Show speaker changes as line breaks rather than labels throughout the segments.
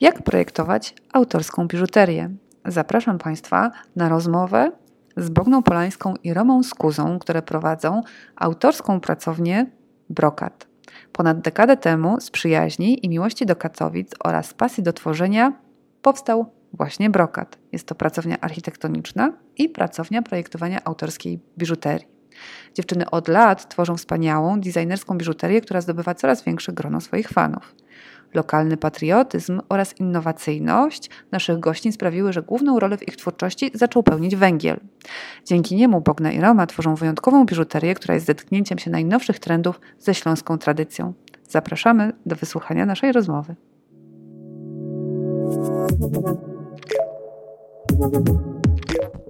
Jak projektować autorską biżuterię? Zapraszam Państwa na rozmowę z Bogną Polańską i Romą Skuzą, które prowadzą autorską pracownię Brokat. Ponad dekadę temu z przyjaźni i miłości do Katowic oraz pasji do tworzenia powstał właśnie Brokat. Jest to pracownia architektoniczna i pracownia projektowania autorskiej biżuterii. Dziewczyny od lat tworzą wspaniałą, designerską biżuterię, która zdobywa coraz większe grono swoich fanów. Lokalny patriotyzm oraz innowacyjność naszych gościń sprawiły, że główną rolę w ich twórczości zaczął pełnić węgiel. Dzięki niemu Bogna i Roma tworzą wyjątkową biżuterię, która jest zetknięciem się najnowszych trendów ze śląską tradycją. Zapraszamy do wysłuchania naszej rozmowy.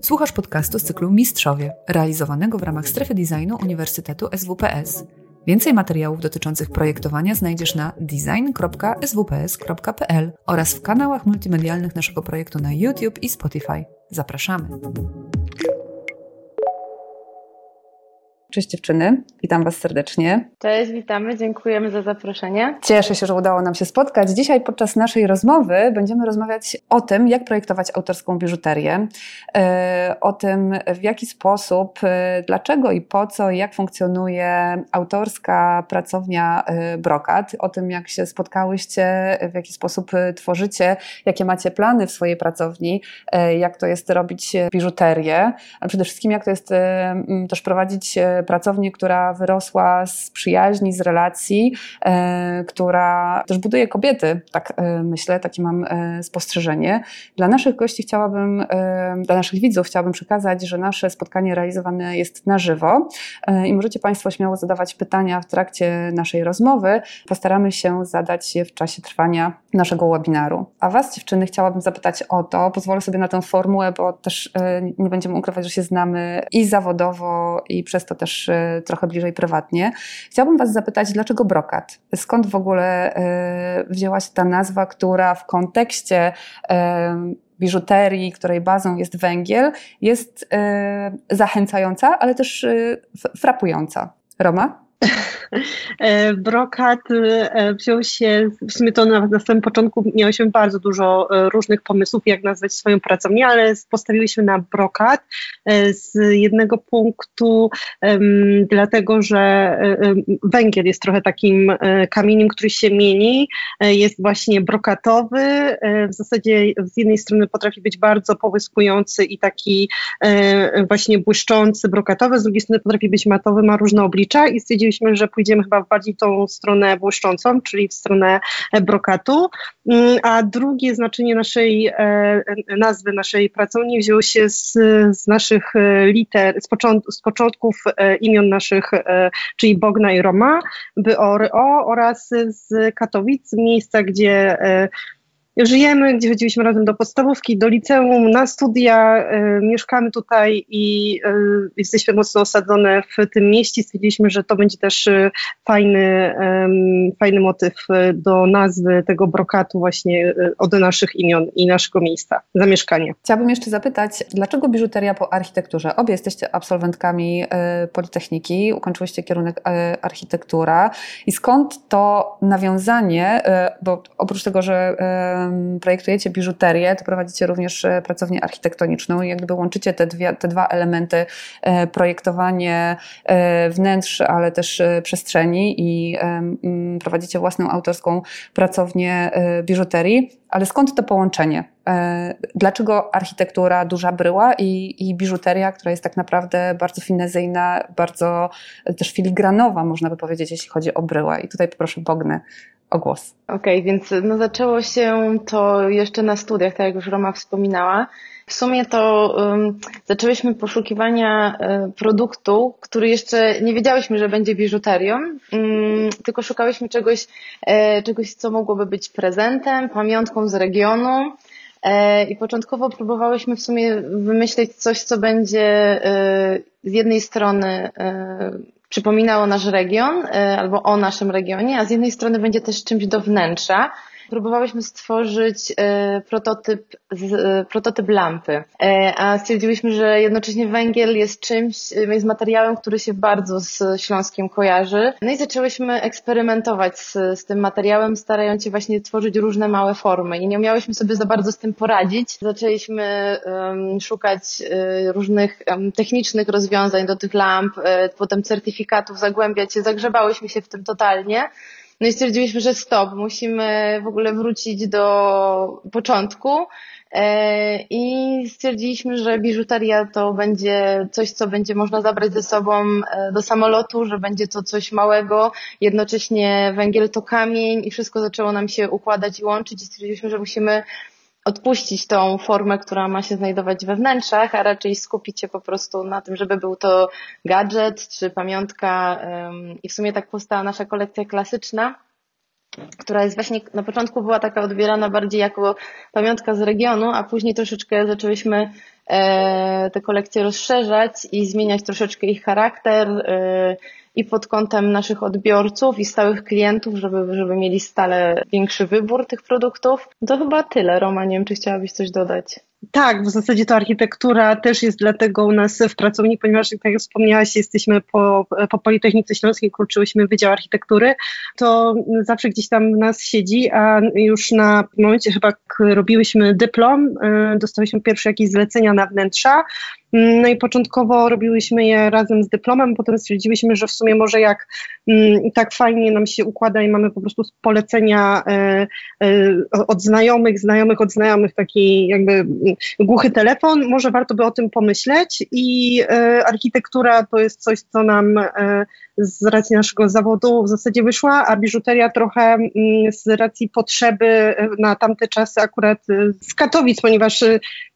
Słuchasz podcastu z cyklu Mistrzowie, realizowanego w ramach strefy designu Uniwersytetu SWPS. Więcej materiałów dotyczących projektowania znajdziesz na design.swps.pl oraz w kanałach multimedialnych naszego projektu na YouTube i Spotify. Zapraszamy. Cześć dziewczyny, witam Was serdecznie.
Cześć, witamy, dziękujemy za zaproszenie.
Cieszę się, że udało nam się spotkać. Dzisiaj podczas naszej rozmowy będziemy rozmawiać o tym, jak projektować autorską biżuterię, e, o tym, w jaki sposób, e, dlaczego i po co, jak funkcjonuje autorska pracownia e, Brokat, o tym, jak się spotkałyście, w jaki sposób tworzycie, jakie macie plany w swojej pracowni, jak to jest robić biżuterię, a przede wszystkim jak to jest też prowadzić pracownię, która wyrosła z przyjaźni, z relacji, e, która też buduje kobiety, tak e, myślę, takie mam e, spostrzeżenie. Dla naszych gości chciałabym, dla naszych widzów chciałabym przekazać, że nasze spotkanie realizowane jest na żywo i możecie Państwo śmiało zadawać pytania w trakcie naszej rozmowy. Postaramy się zadać je w czasie trwania naszego webinaru. A Was, dziewczyny, chciałabym zapytać o to, pozwolę sobie na tę formułę, bo też nie będziemy ukrywać, że się znamy i zawodowo, i przez to też też e, trochę bliżej prywatnie. Chciałabym Was zapytać, dlaczego brokat? Skąd w ogóle e, wzięła się ta nazwa, która w kontekście e, biżuterii, której bazą jest węgiel, jest zachęcająca, ale też frapująca? Roma?
E, brokat e, wziął się, w sumie to na, na samym początku miałyśmy bardzo dużo e, różnych pomysłów, jak nazwać swoją pracownię, ale postawiłyśmy na brokat z jednego punktu, dlatego że węgiel jest trochę takim kamieniem, który się mieni, jest właśnie brokatowy, w zasadzie z jednej strony potrafi być bardzo połyskujący i taki właśnie błyszczący, brokatowy, z drugiej strony potrafi być matowy, ma różne oblicza i stwierdziliśmy, że pójdziemy chyba bardziej tą stronę błyszczącą, czyli w stronę e, brokatu. Mm, a drugie znaczenie naszej e, nazwy, naszej pracowni wzięło się z, z naszych e, liter, z, począt, z początków imion naszych, czyli Bogna i Roma, by o, oraz z Katowic, miejsca, gdzie żyjemy, gdzie chodziliśmy razem do podstawówki, do liceum, na studia, y, mieszkamy tutaj i y, jesteśmy mocno osadzone w tym mieście. Stwierdziliśmy, że to będzie też y, fajny, fajny motyw do nazwy tego brokatu właśnie od naszych imion i naszego miejsca zamieszkania.
Chciałabym jeszcze zapytać, dlaczego biżuteria po architekturze? Obie jesteście absolwentkami Politechniki, ukończyłyście kierunek architektura i skąd to nawiązanie, bo oprócz tego, że projektujecie biżuterię, to prowadzicie również e, pracownię architektoniczną i jak gdyby łączycie te, dwie, te dwa elementy, e, projektowanie e, wnętrz, ale też przestrzeni i prowadzicie własną autorską pracownię biżuterii. Ale skąd to połączenie? Dlaczego architektura, duża bryła i, i biżuteria, która jest tak naprawdę bardzo finezyjna, bardzo też filigranowa, można by powiedzieć, jeśli chodzi o bryłę? I tutaj poproszę Bognę o głos.
Okej, okay, więc no zaczęło się to jeszcze na studiach, tak jak już Roma wspominała. W sumie to um, zaczęłyśmy poszukiwania um, produktu, który jeszcze nie wiedziałyśmy, że będzie biżuterią, um, tylko szukałyśmy czegoś, e, czegoś, co mogłoby być prezentem, pamiątką z regionu. E, I początkowo próbowałyśmy w sumie wymyśleć coś, co będzie e, z jednej strony e, przypominało nasz region albo o naszym regionie, a z jednej strony będzie też czymś do wnętrza.
Próbowałyśmy stworzyć prototyp, prototyp lampy, a stwierdziłyśmy, że jednocześnie węgiel jest czymś, jest materiałem, który się bardzo z Śląskiem kojarzy. No i zaczęłyśmy eksperymentować z, z tym materiałem, starając się właśnie tworzyć różne małe formy i nie umiałyśmy sobie za bardzo z tym poradzić. Zaczęliśmy um, szukać um, różnych um, technicznych rozwiązań do tych lamp, potem certyfikatów, zagłębiać się, zagrzebałyśmy się w tym totalnie. No i stwierdziliśmy, że stop, musimy w ogóle wrócić do początku. E, I stwierdziliśmy, że biżuteria to będzie coś, co będzie można zabrać ze sobą e, do samolotu, że będzie to coś małego, jednocześnie węgiel to kamień i wszystko zaczęło nam się układać i łączyć i stwierdziliśmy, że musimy odpuścić tą formę, która ma się znajdować we wnętrzach, a raczej skupić się po prostu na tym, żeby był to gadżet czy pamiątka. I w sumie tak powstała nasza kolekcja klasyczna która jest właśnie na początku była taka odbierana bardziej jako pamiątka z regionu, a później troszeczkę zaczęłyśmy e, te kolekcje rozszerzać i zmieniać troszeczkę ich charakter e, i pod kątem naszych odbiorców i stałych klientów, żeby, żeby mieli stale większy wybór tych produktów. To chyba tyle. Roma, nie wiem, czy chciałabyś coś dodać.
Tak, w zasadzie to architektura też jest dlatego u nas w pracowni, ponieważ tak jak wspomniałaś, jesteśmy po, po Politechnice Śląskiej, kończyłyśmy Wydział Architektury, to zawsze gdzieś tam nas siedzi, a już na momencie chyba robiłyśmy dyplom, e, dostałyśmy pierwsze jakieś zlecenia na wnętrza, no i początkowo robiłyśmy je razem z dyplomem, potem stwierdziłyśmy, że w sumie może jak mm, tak fajnie nam się układa i mamy po prostu polecenia e, e, od znajomych, znajomych od znajomych, taki jakby głuchy telefon, może warto by o tym pomyśleć. I e, architektura to jest coś, co nam z racji naszego zawodu w zasadzie wyszła, a biżuteria trochę mm, z racji potrzeby na tamte czasy akurat z Katowic, ponieważ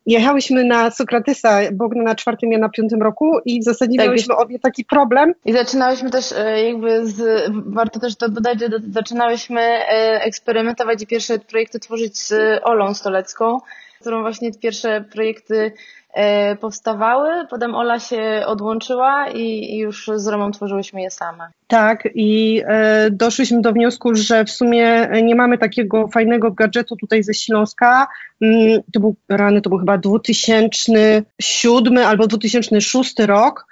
jechałyśmy na Sokratesa, Bogna na czwartym, ja na piątym roku i w zasadzie tak, miałyśmy obie taki problem.
I zaczynałyśmy też e, jakby z, warto też to dodać, że zaczynałyśmy e, eksperymentować i pierwsze projekty tworzyć z Olą Stolecką, którą właśnie pierwsze projekty E, powstawały, potem Ola się odłączyła i już z Romą tworzyłyśmy je same.
Tak, i e, doszliśmy do wniosku, że w sumie nie mamy takiego fajnego gadżetu tutaj ze Śląska. Mm, to był rany, to był chyba 2007 albo 2006 rok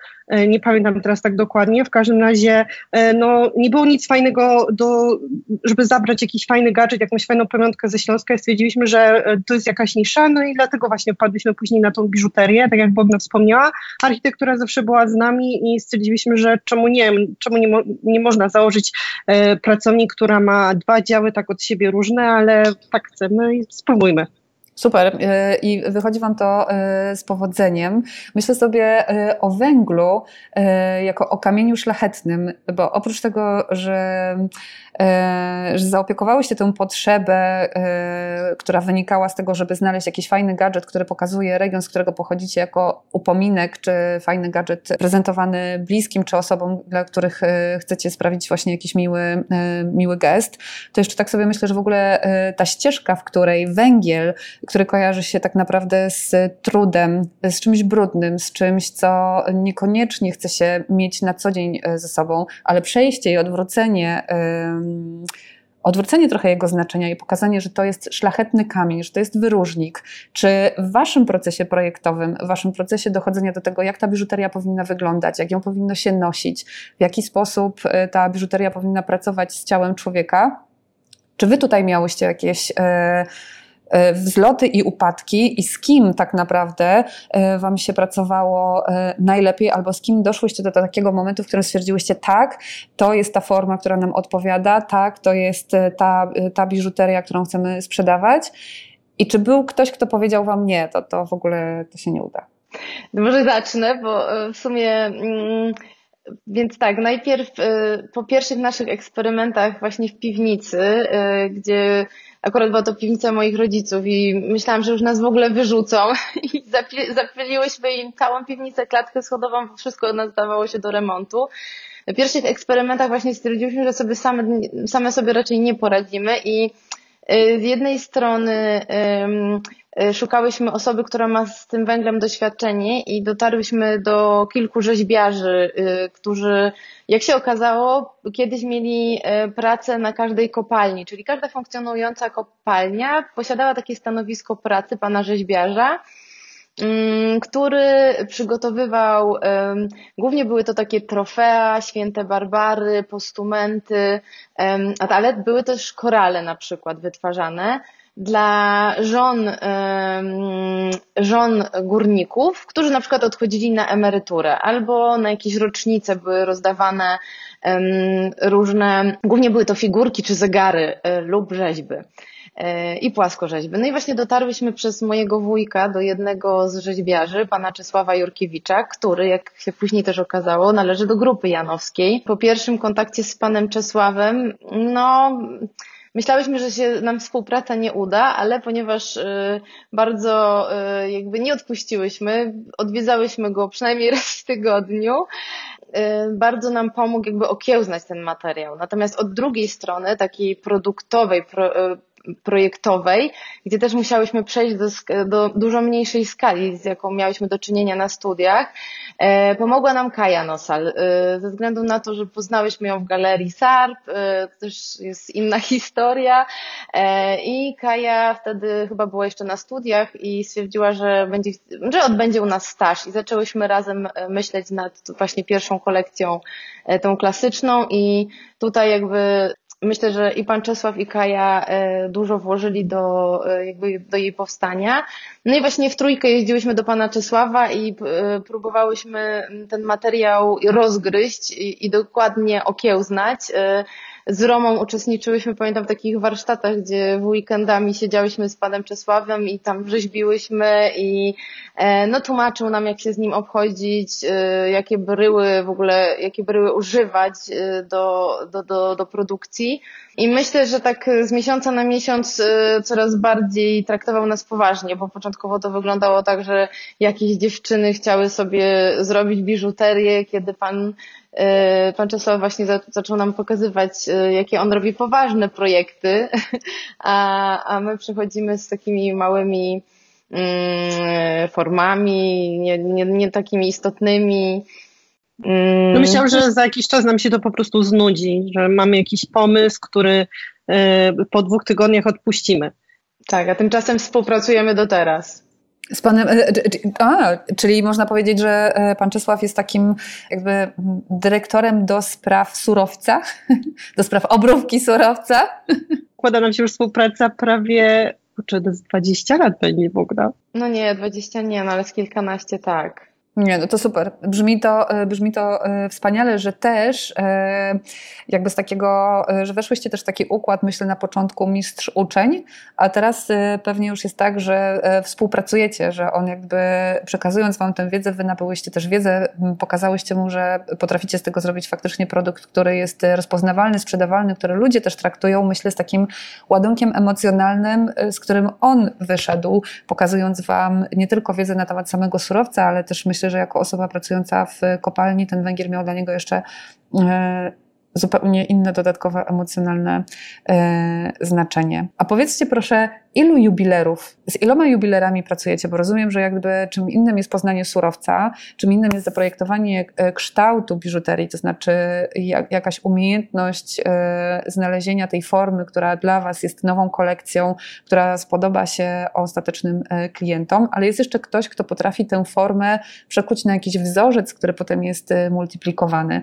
nie pamiętam teraz tak dokładnie, w każdym razie e, no, nie było nic fajnego, do, żeby zabrać jakiś fajny gadżet, jakąś fajną pamiątkę ze Śląska stwierdziliśmy, że e, to jest jakaś nisza, no i dlatego właśnie wpadliśmy później na tą biżuterię, tak jak Bogna wspomniała. Architektura zawsze była z nami i stwierdziliśmy, że czemu nie, czemu nie, mo nie można założyć e, pracowni, która ma dwa działy tak od siebie różne, ale tak chcemy i spróbujmy.
Super y, i wychodzi Wam to y, z powodzeniem. Myślę sobie y, o węglu jako o kamieniu szlachetnym, bo oprócz tego, że, że zaopiekowałyście tę potrzebę, która wynikała z tego, żeby znaleźć jakiś fajny gadżet, który pokazuje region, z którego pochodzicie, jako upominek, czy fajny gadżet prezentowany bliskim, czy osobom, dla których chcecie sprawić właśnie jakiś miły, miły gest, to jeszcze tak sobie myślę, że w ogóle ta ścieżka, w której węgiel, który kojarzy się tak naprawdę z trudem, z czymś brudnym, z czymś, co niekoniecznie chce się mieć na co dzień e, ze sobą, ale przejście i odwrócenie. Odwrócenie trochę jego znaczenia i pokazanie, że to jest szlachetny kamień, że to jest wyróżnik. Czy w Waszym procesie projektowym, w Waszym procesie dochodzenia do tego, jak ta biżuteria powinna wyglądać, jak ją powinno się nosić, w jaki sposób e, ta biżuteria powinna pracować z ciałem człowieka, czy Wy tutaj miałyście jakieś. Yy, wzloty i upadki i z kim tak naprawdę e, Wam się pracowało e, najlepiej, albo z kim doszłyście do takiego momentu, w którym stwierdziłyście, tak, to jest ta forma, która nam odpowiada, tak, to jest ta, ta biżuteria, którą chcemy sprzedawać. I czy był ktoś, kto powiedział Wam nie, to, to w ogóle to się nie uda?
Może zacznę, bo w sumie. Mm, więc tak, najpierw po pierwszych naszych eksperymentach właśnie w piwnicy, gdzie akurat była to piwnica moich rodziców i myślałam, że już nas w ogóle wyrzucą i zapyliłyśmy im całą piwnicę, klatkę schodową, wszystko od nas zdawało się do remontu. W pierwszych eksperymentach właśnie stwierdziliśmy, że sobie same, same sobie raczej nie poradzimy i y, z jednej strony szukałyśmy osoby, która ma z tym węglem doświadczenie i dotarłyśmy do kilku rzeźbiarzy, którzy, jak się okazało, kiedyś mieli pracę na każdej kopalni, czyli każda funkcjonująca kopalnia posiadała takie stanowisko pracy pana rzeźbiarza Mm, który przygotowywał, głównie były to takie trofea, święte barbary, postumenty, ale były też korale na przykład wytwarzane dla żon, żon górników, którzy na przykład odchodzili na emeryturę albo na jakieś rocznice były rozdawane różne, głównie były to figurki czy zegary e, lub rzeźby. E, i płaskorzeźby. No i właśnie dotarłyśmy przez mojego wujka do jednego z rzeźbiarzy, pana Czesława Jurkiewicza, który, jak się później też okazało, należy do grupy janowskiej. Po pierwszym kontakcie z panem Czesławem, no, Myślałyśmy, że się nam współpraca nie uda, ale ponieważ y, bardzo y, jakby nie odpuściłyśmy, odwiedzałyśmy go przynajmniej raz w tygodniu, y, bardzo nam pomógł jakby okiełznać ten materiał. Natomiast od drugiej strony, takiej produktowej, projektowej, gdzie też musiałyśmy przejść do, do dużo mniejszej skali, z jaką miałyśmy do czynienia na studiach. E, pomogła nam Kaja Nosal, e, ze względu na to, że poznałyśmy ją w galerii SARP, e, to też jest inna historia i Kaja wtedy chyba była jeszcze na studiach i stwierdziła, że będzie, że odbędzie u nas staż i zaczęłyśmy razem myśleć nad właśnie pierwszą kolekcją, tą klasyczną i tutaj jakby myślę, że i pan Czesław i Kaja e, dużo włożyli do, e, jakby do jej powstania. No i właśnie w trójkę jeździłyśmy do pana Czesława i e, próbowałyśmy ten materiał rozgryźć i, i dokładnie okiełznać z Romą uczestniczyłyśmy, pamiętam, w takich warsztatach, gdzie w weekendami siedziałyśmy z panem Czesławem i tam rzeźbiłyśmy i e, no tłumaczył nam, jak się z nim obchodzić, e, jakie bryły w ogóle, jakie bryły używać e, do, do, do, do produkcji. I myślę, że tak z miesiąca na miesiąc coraz bardziej traktował nas poważnie, bo początkowo to wyglądało tak, że jakieś dziewczyny chciały sobie zrobić biżuterię, kiedy pan pan Czesław właśnie zaczął nam pokazywać, e, jakie on robi poważne projekty, a, a my przychodzimy z takimi małymi mm, formami, nie, nie, nie takimi istotnymi.
Mm. No myślałam, że za jakiś czas nam się to po prostu znudzi, że mamy jakiś pomysł, który e, po dwóch tygodniach odpuścimy.
Tak, a tymczasem współpracujemy do teraz.
Z panem, e, a, czyli można powiedzieć, że e, pan Czesław jest takim jakby dyrektorem do spraw surowca, do spraw obróbki surowca.
Układa nam się już współpraca prawie, czy 20 lat będzie w ogóle.
No nie, 20 nie, no ale z kilkanaście tak.
Nie, no to super. Brzmi to, e, brzmi to e, wspaniale, że też e, jakby z takiego, że weszłyście też taki układ, myślę na początku mistrz-uczeń, a teraz pewnie już jest tak, że współpracujecie, że on jakby przekazując wam tę wiedzę, wy nabyłyście też wiedzę, pokazałyście mu, że potraficie z tego zrobić faktycznie produkt, który jest rozpoznawalny, sprzedawalny, który ludzie też traktują, myślę, z takim ładunkiem emocjonalnym, z którym on wyszedł, pokazując wam nie tylko wiedzę na temat samego surowca, ale też myślę, myślę, że jako osoba pracująca w kopalni ten węgiel miał dla niego jeszcze e, zupełnie inne dodatkowe emocjonalne e, znaczenie. A powiedzcie proszę, ilu jubilerów, z iloma jubilerami pracujecie? Bo rozumiem, że jakby czym innym jest poznanie surowca, czym innym jest zaprojektowanie e, kształtu biżuterii, to znaczy jak, jakaś umiejętność e, znalezienia tej formy, która dla Was jest nową kolekcją, która spodoba się ostatecznym e, klientom, ale jest jeszcze ktoś, kto potrafi tę formę przekuć na jakiś wzorzec, który potem jest e, multiplikowany.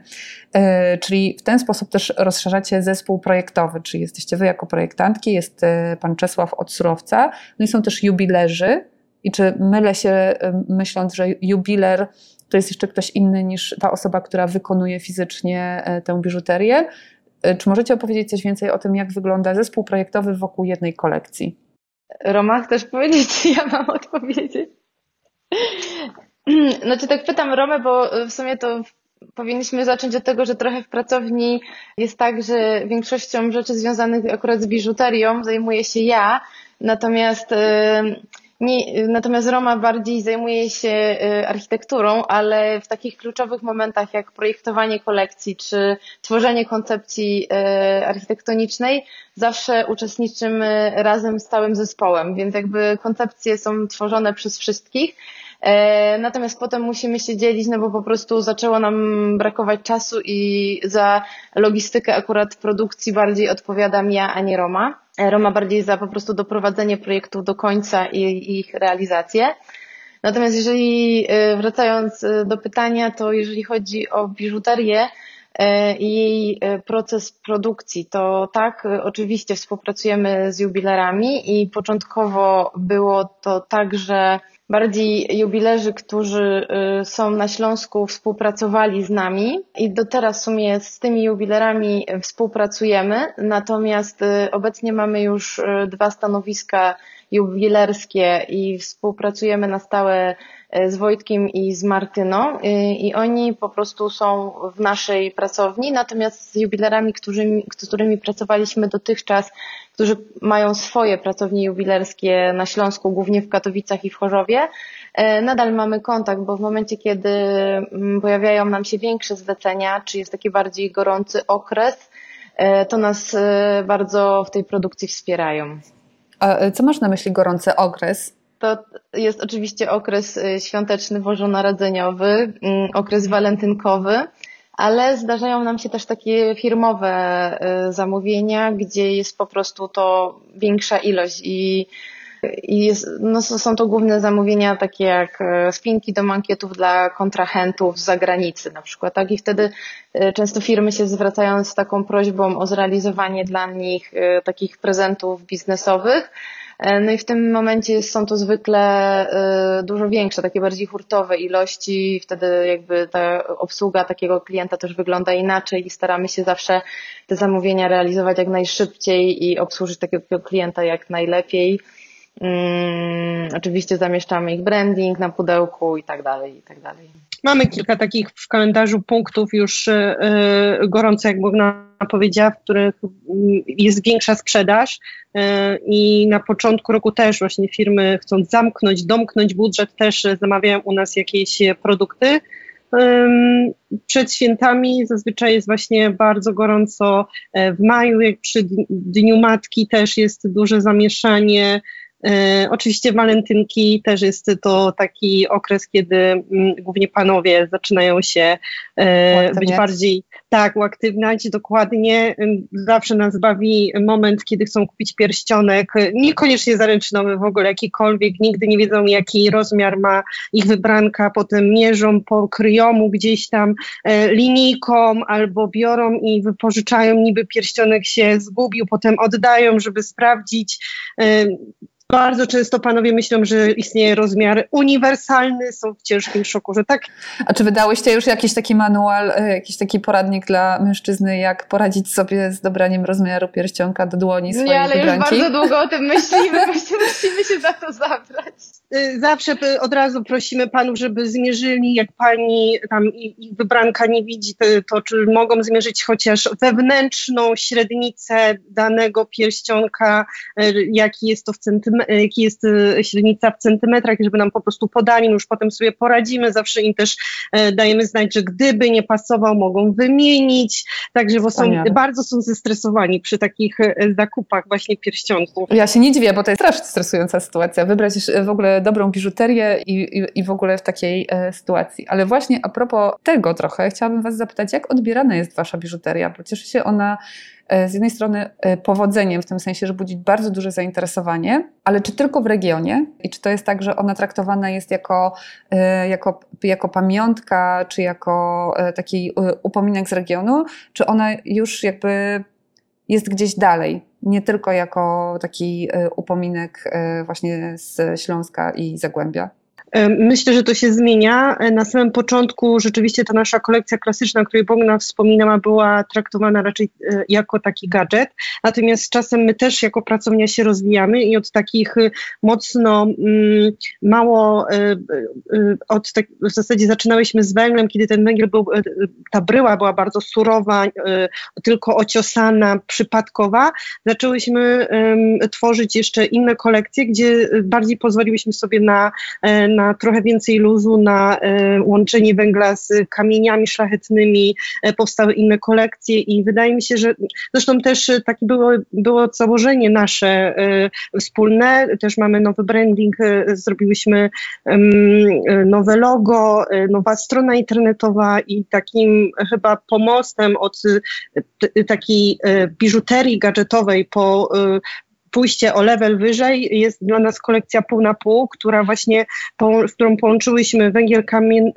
E, czyli w ten ten sposób też rozszerzacie zespół projektowy, czyli jesteście wy jako projektantki, jest e, pan Czesław od Surowca, no i są też jubilerzy. I czy mylę się e, myśląc, że jubiler to jest jeszcze ktoś inny niż ta osoba, która wykonuje fizycznie e, tę biżuterię? Czy możecie opowiedzieć coś więcej o tym, jak wygląda zespół projektowy wokół jednej kolekcji?
Roma, chcesz powiedzieć, czy ja mam odpowiedzieć? Znaczy tak pytam Romę, bo w sumie to powinniśmy zacząć od tego, że trochę w pracowni jest tak, że większością rzeczy związanych akurat z biżuterią zajmuję się ja, natomiast Nie, natomiast Roma bardziej zajmuje się architekturą, ale w takich kluczowych momentach jak projektowanie kolekcji czy tworzenie koncepcji architektonicznej zawsze uczestniczymy razem z całym zespołem, więc jakby koncepcje są tworzone przez wszystkich. E, natomiast potem musimy się dzielić, no bo po prostu zaczęło nam brakować czasu i za logistykę akurat produkcji bardziej odpowiadam ja, a nie Roma. E, Roma bardziej za po prostu doprowadzenie projektów do końca i ich realizację. Natomiast jeżeli, e, wracając do pytania, to jeżeli chodzi o biżuterię, i jej proces produkcji, to tak, oczywiście współpracujemy z jubilerami i początkowo było to tak, że bardziej jubilerzy, którzy y, są na Śląsku, współpracowali z nami i do teraz w sumie z tymi jubilerami współpracujemy. Natomiast y, obecnie mamy już y, dwa stanowiska jubilerskie i współpracujemy na stałe z Wojtkiem i z Martyną i oni po prostu są w naszej pracowni, natomiast z jubilerami, którzy, z którymi pracowaliśmy dotychczas, którzy mają swoje pracownie jubilerskie na Śląsku, głównie w Katowicach i w Chorzowie, e, nadal mamy kontakt, bo w momencie, kiedy mm, pojawiają nam się większe zlecenia, czy jest taki bardziej gorący okres, e, to nas e, bardzo w tej produkcji wspierają.
A co masz na myśli gorący okres?
To jest oczywiście okres świąteczny, bożonarodzeniowy, mm, okres walentynkowy ale zdarzają nam się też takie firmowe y, zamówienia, gdzie jest po prostu to większa ilość i i jest, no są to główne zamówienia takie jak y, spinki do mankietów dla kontrahentów z zagranicy na przykład, tak? I wtedy y, często firmy się zwracają z taką prośbą o zrealizowanie dla nich takich prezentów biznesowych, E, no i w tym momencie są to zwykle e, dużo większe, takie bardziej hurtowe ilości, wtedy jakby ta obsługa takiego klienta też wygląda inaczej i staramy się zawsze te zamówienia realizować jak najszybciej i obsłużyć takiego klienta jak najlepiej. Hmm, oczywiście zamieszczamy ich branding na pudełku i tak dalej, i tak dalej.
Mamy kilka takich w kalendarzu punktów już yy, gorąco, jak Bogna powiedziała, w których jest większa sprzedaż yy, i na początku roku też właśnie firmy chcąc zamknąć, domknąć budżet też zamawiają u nas jakieś produkty. Przed świętami zazwyczaj jest właśnie bardzo gorąco w maju, jak przy Dniu Matki też jest duże zamieszanie. E, oczywiście walentynki też jest to taki okres, kiedy mm, głównie panowie zaczynają się e, być bardziej tak, uaktywniać. Dokładnie. Zawsze nas bawi moment, kiedy chcą kupić pierścionek, niekoniecznie zaręczynowy w ogóle jakikolwiek, nigdy nie wiedzą jaki rozmiar ma ich wybranka, potem mierzą po kryjomu gdzieś tam e, linijką albo biorą i wypożyczają, niby pierścionek się zgubił, potem oddają, żeby sprawdzić bardzo często panowie myślą, że istnieje rozmiar uniwersalny, są w ciężkim szoku, że tak.
A czy wydałyście już jakiś taki manual, e, jakiś taki poradnik dla mężczyzny, jak poradzić sobie z dobraniem rozmiaru pierścionka do dłoni swojej
Nie, ale
wybranki?
już bardzo długo o tym myślimy, musimy się za to zabrać.
Y, zawsze od razu prosimy panów, żeby zmierzyli, jak pani tam ich wybranka nie widzi, to, to czy mogą zmierzyć chociaż wewnętrzną średnicę danego pierścionka, jaki jest to w centymetrach, jaki jest y, średnica w centymetrach, żeby nam po prostu podali, już potem sobie poradzimy, zawsze im też dajemy znać, że gdyby nie pasował, mogą wymienić, także bo są, bardzo są zestresowani przy takich zakupach właśnie pierścionków.
Ja się nie dziwię, bo to jest strasznie stresująca sytuacja, wybrać w ogóle dobrą biżuterię i, i, i w ogóle w takiej e, sytuacji. Ale właśnie a propos tego trochę, chciałabym Was zapytać, jak odbierana jest Wasza biżuteria? Bo cieszy się ona e, z jednej strony e, powodzeniem, w tym sensie, że budzi bardzo duże zainteresowanie, ale czy tylko w regionie? I czy to jest tak, że ona traktowana jest jako, e, jako, jako pamiątka, czy jako e, taki e, upominek z regionu, czy ona już jakby jest gdzieś dalej? nie tylko jako taki e, upominek e, właśnie z Śląska i Zagłębia.
Myślę, że to się zmienia. Na samym początku rzeczywiście ta nasza kolekcja klasyczna, o której Bogna wspominała, była traktowana raczej e, jako taki gadżet. Natomiast z czasem my też jako pracownia się rozwijamy i od takich e, mocno mm, mało, e, od tak, w zasadzie zaczynałyśmy z węglem, kiedy ten węgiel był, ta bryła była bardzo surowa, tylko ociosana, przypadkowa. Zaczęłyśmy tworzyć jeszcze inne kolekcje, gdzie bardziej pozwoliłyśmy sobie na na trochę więcej luzu, na e, łączenie węgla z kamieniami szlachetnymi, e, powstały inne kolekcje i wydaje mi się, że zresztą też takie było, było założenie nasze e, wspólne, też mamy nowy branding, zrobiłyśmy nowe logo, nowa strona internetowa i takim chyba pomostem od takiej biżuterii gadżetowej po pójście o level wyżej. Jest dla nas kolekcja pół na pół, która właśnie, z którą połączyłyśmy węgiel, kamien,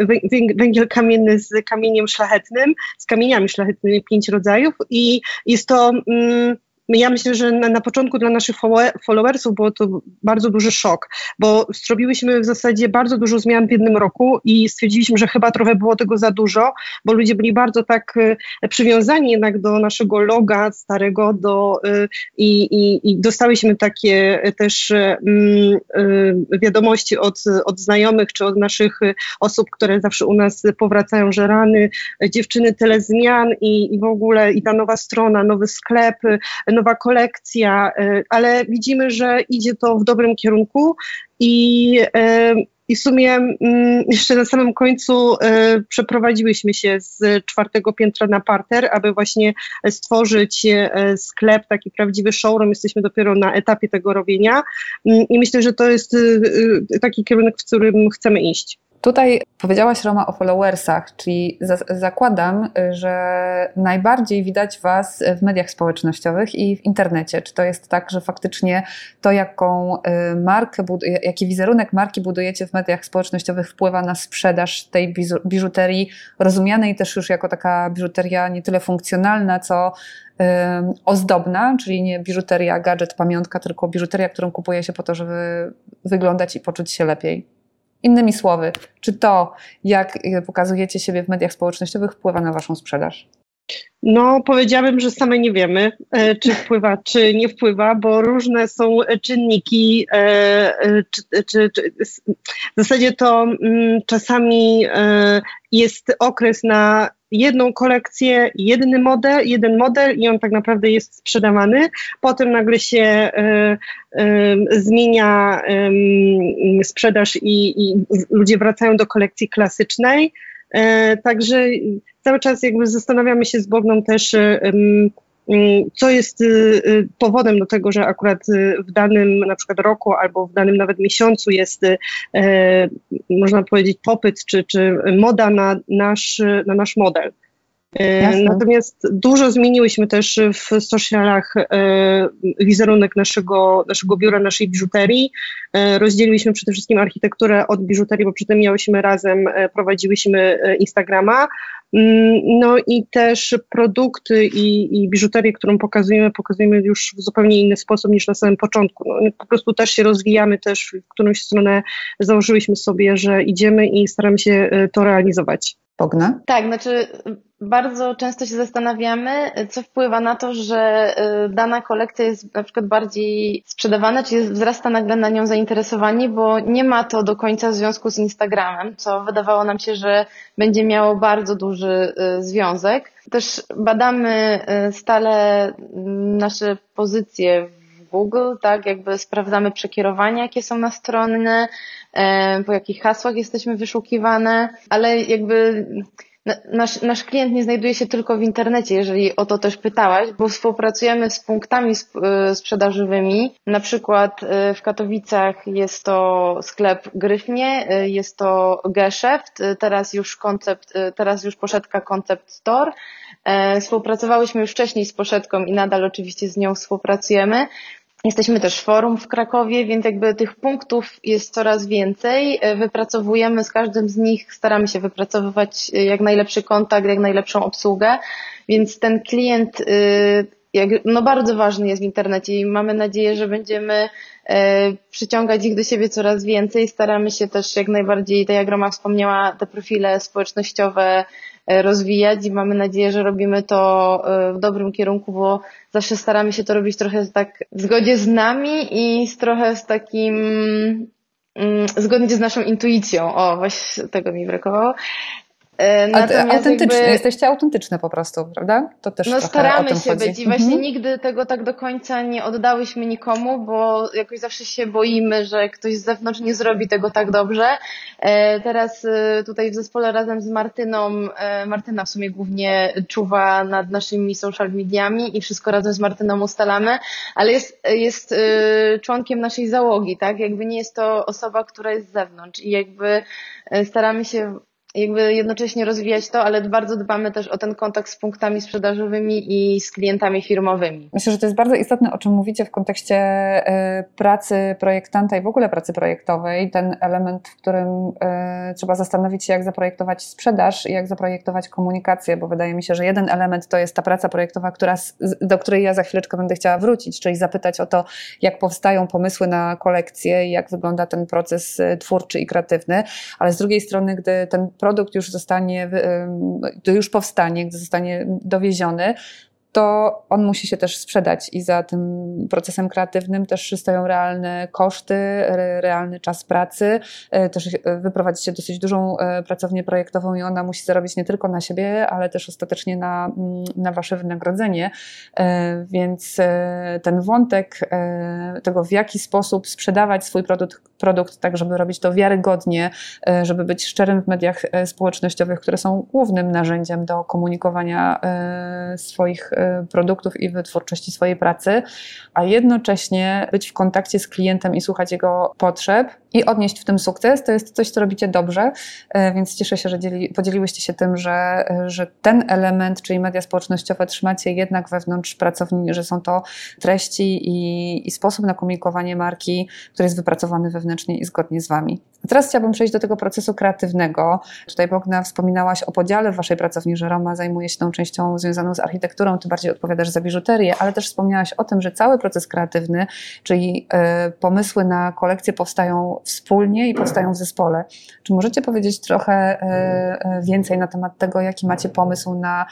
węgiel kamienny z kamieniem szlachetnym, z kamieniami szlachetnymi, pięć rodzajów i jest to... Mm, ja myślę, że na, na, początku dla naszych followersów było to bardzo duży szok, bo zrobiłyśmy w zasadzie bardzo dużo zmian w jednym roku i stwierdziliśmy, że chyba trochę było tego za dużo, bo ludzie byli bardzo tak e, przywiązani jednak do naszego loga starego do, e, i, i, i dostałyśmy takie też mm, wiadomości od, od znajomych czy od naszych osób, które zawsze u nas powracają, że rany, dziewczyny tyle zmian i, i w ogóle i ta nowa strona, nowy sklep, nowa kolekcja, y, ale widzimy, że idzie to w dobrym kierunku i y, i w sumie mm, jeszcze na samym końcu y, przeprowadziłyśmy się z czwartego piętra na parter, aby właśnie stworzyć sklep, taki prawdziwy showroom. Jesteśmy dopiero na etapie tego robienia mm, i myślę, że to jest taki kierunek, w którym chcemy iść.
Tutaj powiedziałaś Roma o followersach, czyli za zakładam, że najbardziej widać Was w mediach społecznościowych i w internecie. Czy to jest tak, że faktycznie to, jaką y, markę, jaki wizerunek marki budujecie w mediach społecznościowych wpływa na sprzedaż tej biżuterii, rozumianej też już jako taka biżuteria nie tyle funkcjonalna, co ozdobna, czyli nie biżuteria, gadżet, pamiątka, tylko biżuteria, którą kupuje się po to, żeby wyglądać i poczuć się lepiej. Innymi słowy, czy to, jak pokazujecie siebie w mediach społecznościowych, wpływa na Waszą sprzedaż?
No, powiedziałabym, że same nie wiemy, e, czy wpływa, czy nie wpływa, bo różne są czynniki. E, e, czy, czy, czy, w zasadzie to mm, czasami jest okres na jedną kolekcję, jedny model, jeden model i on tak naprawdę jest sprzedawany. Potem nagle się zmienia sprzedaż i, i ludzie wracają do kolekcji klasycznej. Także cały czas jakby zastanawiamy się z Bogną też, y, co jest y, powodem do tego, że akurat w danym na przykład roku albo w danym nawet miesiącu jest, można powiedzieć, popyt czy, czy moda na nasz, na nasz model. Jasne. Natomiast dużo zmieniłyśmy też w socialach wizerunek naszego, naszego biura, naszej biżuterii. Rozdzieliliśmy przede wszystkim architekturę od biżuterii, bo przy tym miałyśmy razem, prowadziłyśmy Instagrama, Mm, no i też produkty i, i biżuterię, którą pokazujemy, pokazujemy już w zupełnie inny sposób niż na samym początku. No, po prostu też się rozwijamy, też w którąś stronę założyliśmy sobie, że idziemy i staramy się to realizować.
Tak, znaczy bardzo często się zastanawiamy, co wpływa na to, że y, dana kolekcja jest na przykład bardziej sprzedawana, czy wzrasta nagle na nią zainteresowanie, bo nie ma to do końca związku z Instagramem, co wydawało nam się, że będzie miało bardzo duży y, związek. Też badamy y, stale nasze pozycje Google, tak, jakby sprawdzamy przekierowania, jakie są na strony, po jakich hasłach jesteśmy wyszukiwane, ale jakby Nasz, nasz klient nie znajduje się tylko w internecie, jeżeli o to też pytałaś, bo współpracujemy z punktami y, sprzedażowymi. Na przykład y, w Katowicach jest to sklep Gryfnie, jest to Geszeft, teraz już koncept, teraz już Poszetka Concept Store. Współpracowałyśmy już wcześniej z Poszetką i nadal oczywiście z nią współpracujemy. Jesteśmy też forum w Krakowie, więc jakby tych punktów jest coraz więcej. E, wypracowujemy z każdym z nich, staramy się wypracowywać e, jak najlepszy kontakt, jak najlepszą obsługę, więc ten klient e, jak, no bardzo ważny jest w internecie i mamy nadzieję, że będziemy przyciągać ich do siebie coraz więcej. Staramy się też jak najbardziej, tak jak Roma wspomniała, te profile społecznościowe rozwijać i mamy nadzieję, że robimy to e, w dobrym kierunku, bo zawsze staramy się to robić trochę tak w zgodzie z nami i z trochę z takim mm, zgodnie z naszą intuicją. O, właśnie tego mi brakowało.
E, natomiast autentyczne, jakby, jesteście autentyczne po prostu, prawda?
To też no staramy się chodzi. być i właśnie mhm. nigdy tego tak do końca nie oddałyśmy nikomu, bo jakoś zawsze się boimy, że ktoś z zewnątrz nie zrobi tego tak dobrze. E, teraz e, tutaj w zespole razem z Martyną, Martyna w sumie głównie czuwa nad naszymi social mediami i wszystko razem z Martyną ustalamy, ale jest, jest członkiem naszej załogi, tak? Jakby nie jest to osoba, która jest z zewnątrz i jakby staramy się jakby jednocześnie rozwijać to, ale bardzo dbamy też o ten kontakt z punktami sprzedażowymi i z klientami firmowymi.
Myślę, że to jest bardzo istotne, o czym mówicie w kontekście e, pracy projektanta i w ogóle pracy projektowej. Ten element, w którym e, trzeba zastanowić się, jak zaprojektować sprzedaż i jak zaprojektować komunikację, bo wydaje mi się, że jeden element to jest ta praca projektowa, która, do której ja za chwileczkę będę chciała wrócić, czyli zapytać o to, jak powstają pomysły na kolekcję i jak wygląda ten proces e, twórczy i kreatywny, ale z drugiej strony, gdy ten produkt już zostanie, to już powstanie, gdy zostanie dowieziony, to on musi się też sprzedać i za tym procesem kreatywnym też stoją realne koszty, realny czas pracy, e, też e, wyprowadzić się dosyć dużą e, pracownię projektową i ona musi zarobić nie tylko na siebie, ale też ostatecznie na, mm, na wasze wynagrodzenie. Więc ten wątek tego, w jaki sposób sprzedawać swój produkt, produkt tak, żeby robić to wiarygodnie, żeby być szczerym w mediach społecznościowych, które są głównym narzędziem do komunikowania swoich produktów i wytwórczości swojej pracy, a jednocześnie być w kontakcie z klientem i słuchać jego potrzeb i odnieść w tym sukces, to jest coś, co robicie dobrze, y, więc cieszę się, że dzieli, podzieliłyście się tym, że, że ten element, czyli media społecznościowe, trzymacie jednak wewnątrz pracowni, że są to treści i, i sposób na komunikowanie marki, który jest wypracowany wewnętrznie i zgodnie z Wami. Teraz chciałabym przejść do tego procesu kreatywnego. Tutaj Bogna wspominałaś o podziale w Waszej pracowni, że Roma zajmuje się tą częścią związaną z architekturą, Ty bardziej odpowiadasz za biżuterię, ale też wspomniałaś o tym, że cały proces kreatywny, czyli y, pomysły na kolekcję powstają wspólnie i powstają w zespole. Czy możecie powiedzieć trochę y, y, więcej na temat tego, jaki macie pomysł na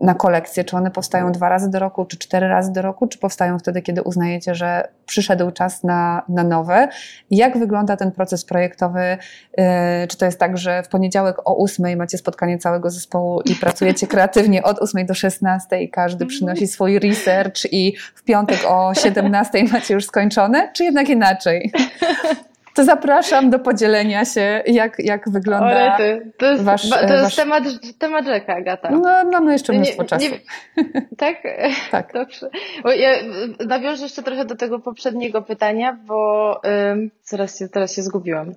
na kolekcje? Czy one powstają dwa razy do roku, czy cztery razy do roku, czy powstają wtedy, kiedy uznajecie, że przyszedł czas na, na nowe? Jak wygląda ten proces projektowy? Y, czy to jest tak, że w poniedziałek o ósmej macie spotkanie całego zespołu i pracujecie kreatywnie od ósmej do szesnastej, każdy przynosi swój research i w piątek o siedemnastej macie już skończone, czy jednak inaczej? to zapraszam do podzielenia się, jak, jak wygląda
Orety. To jest, wasz, to jest wasz... temat, temat rzeka, Agata.
No, mamy jeszcze mnóstwo nie, czasu. Nie,
tak? Tak. Dobrze. Bo ja nawiążę jeszcze trochę do tego poprzedniego pytania, bo y, zaraz, się, teraz się zgubiłam.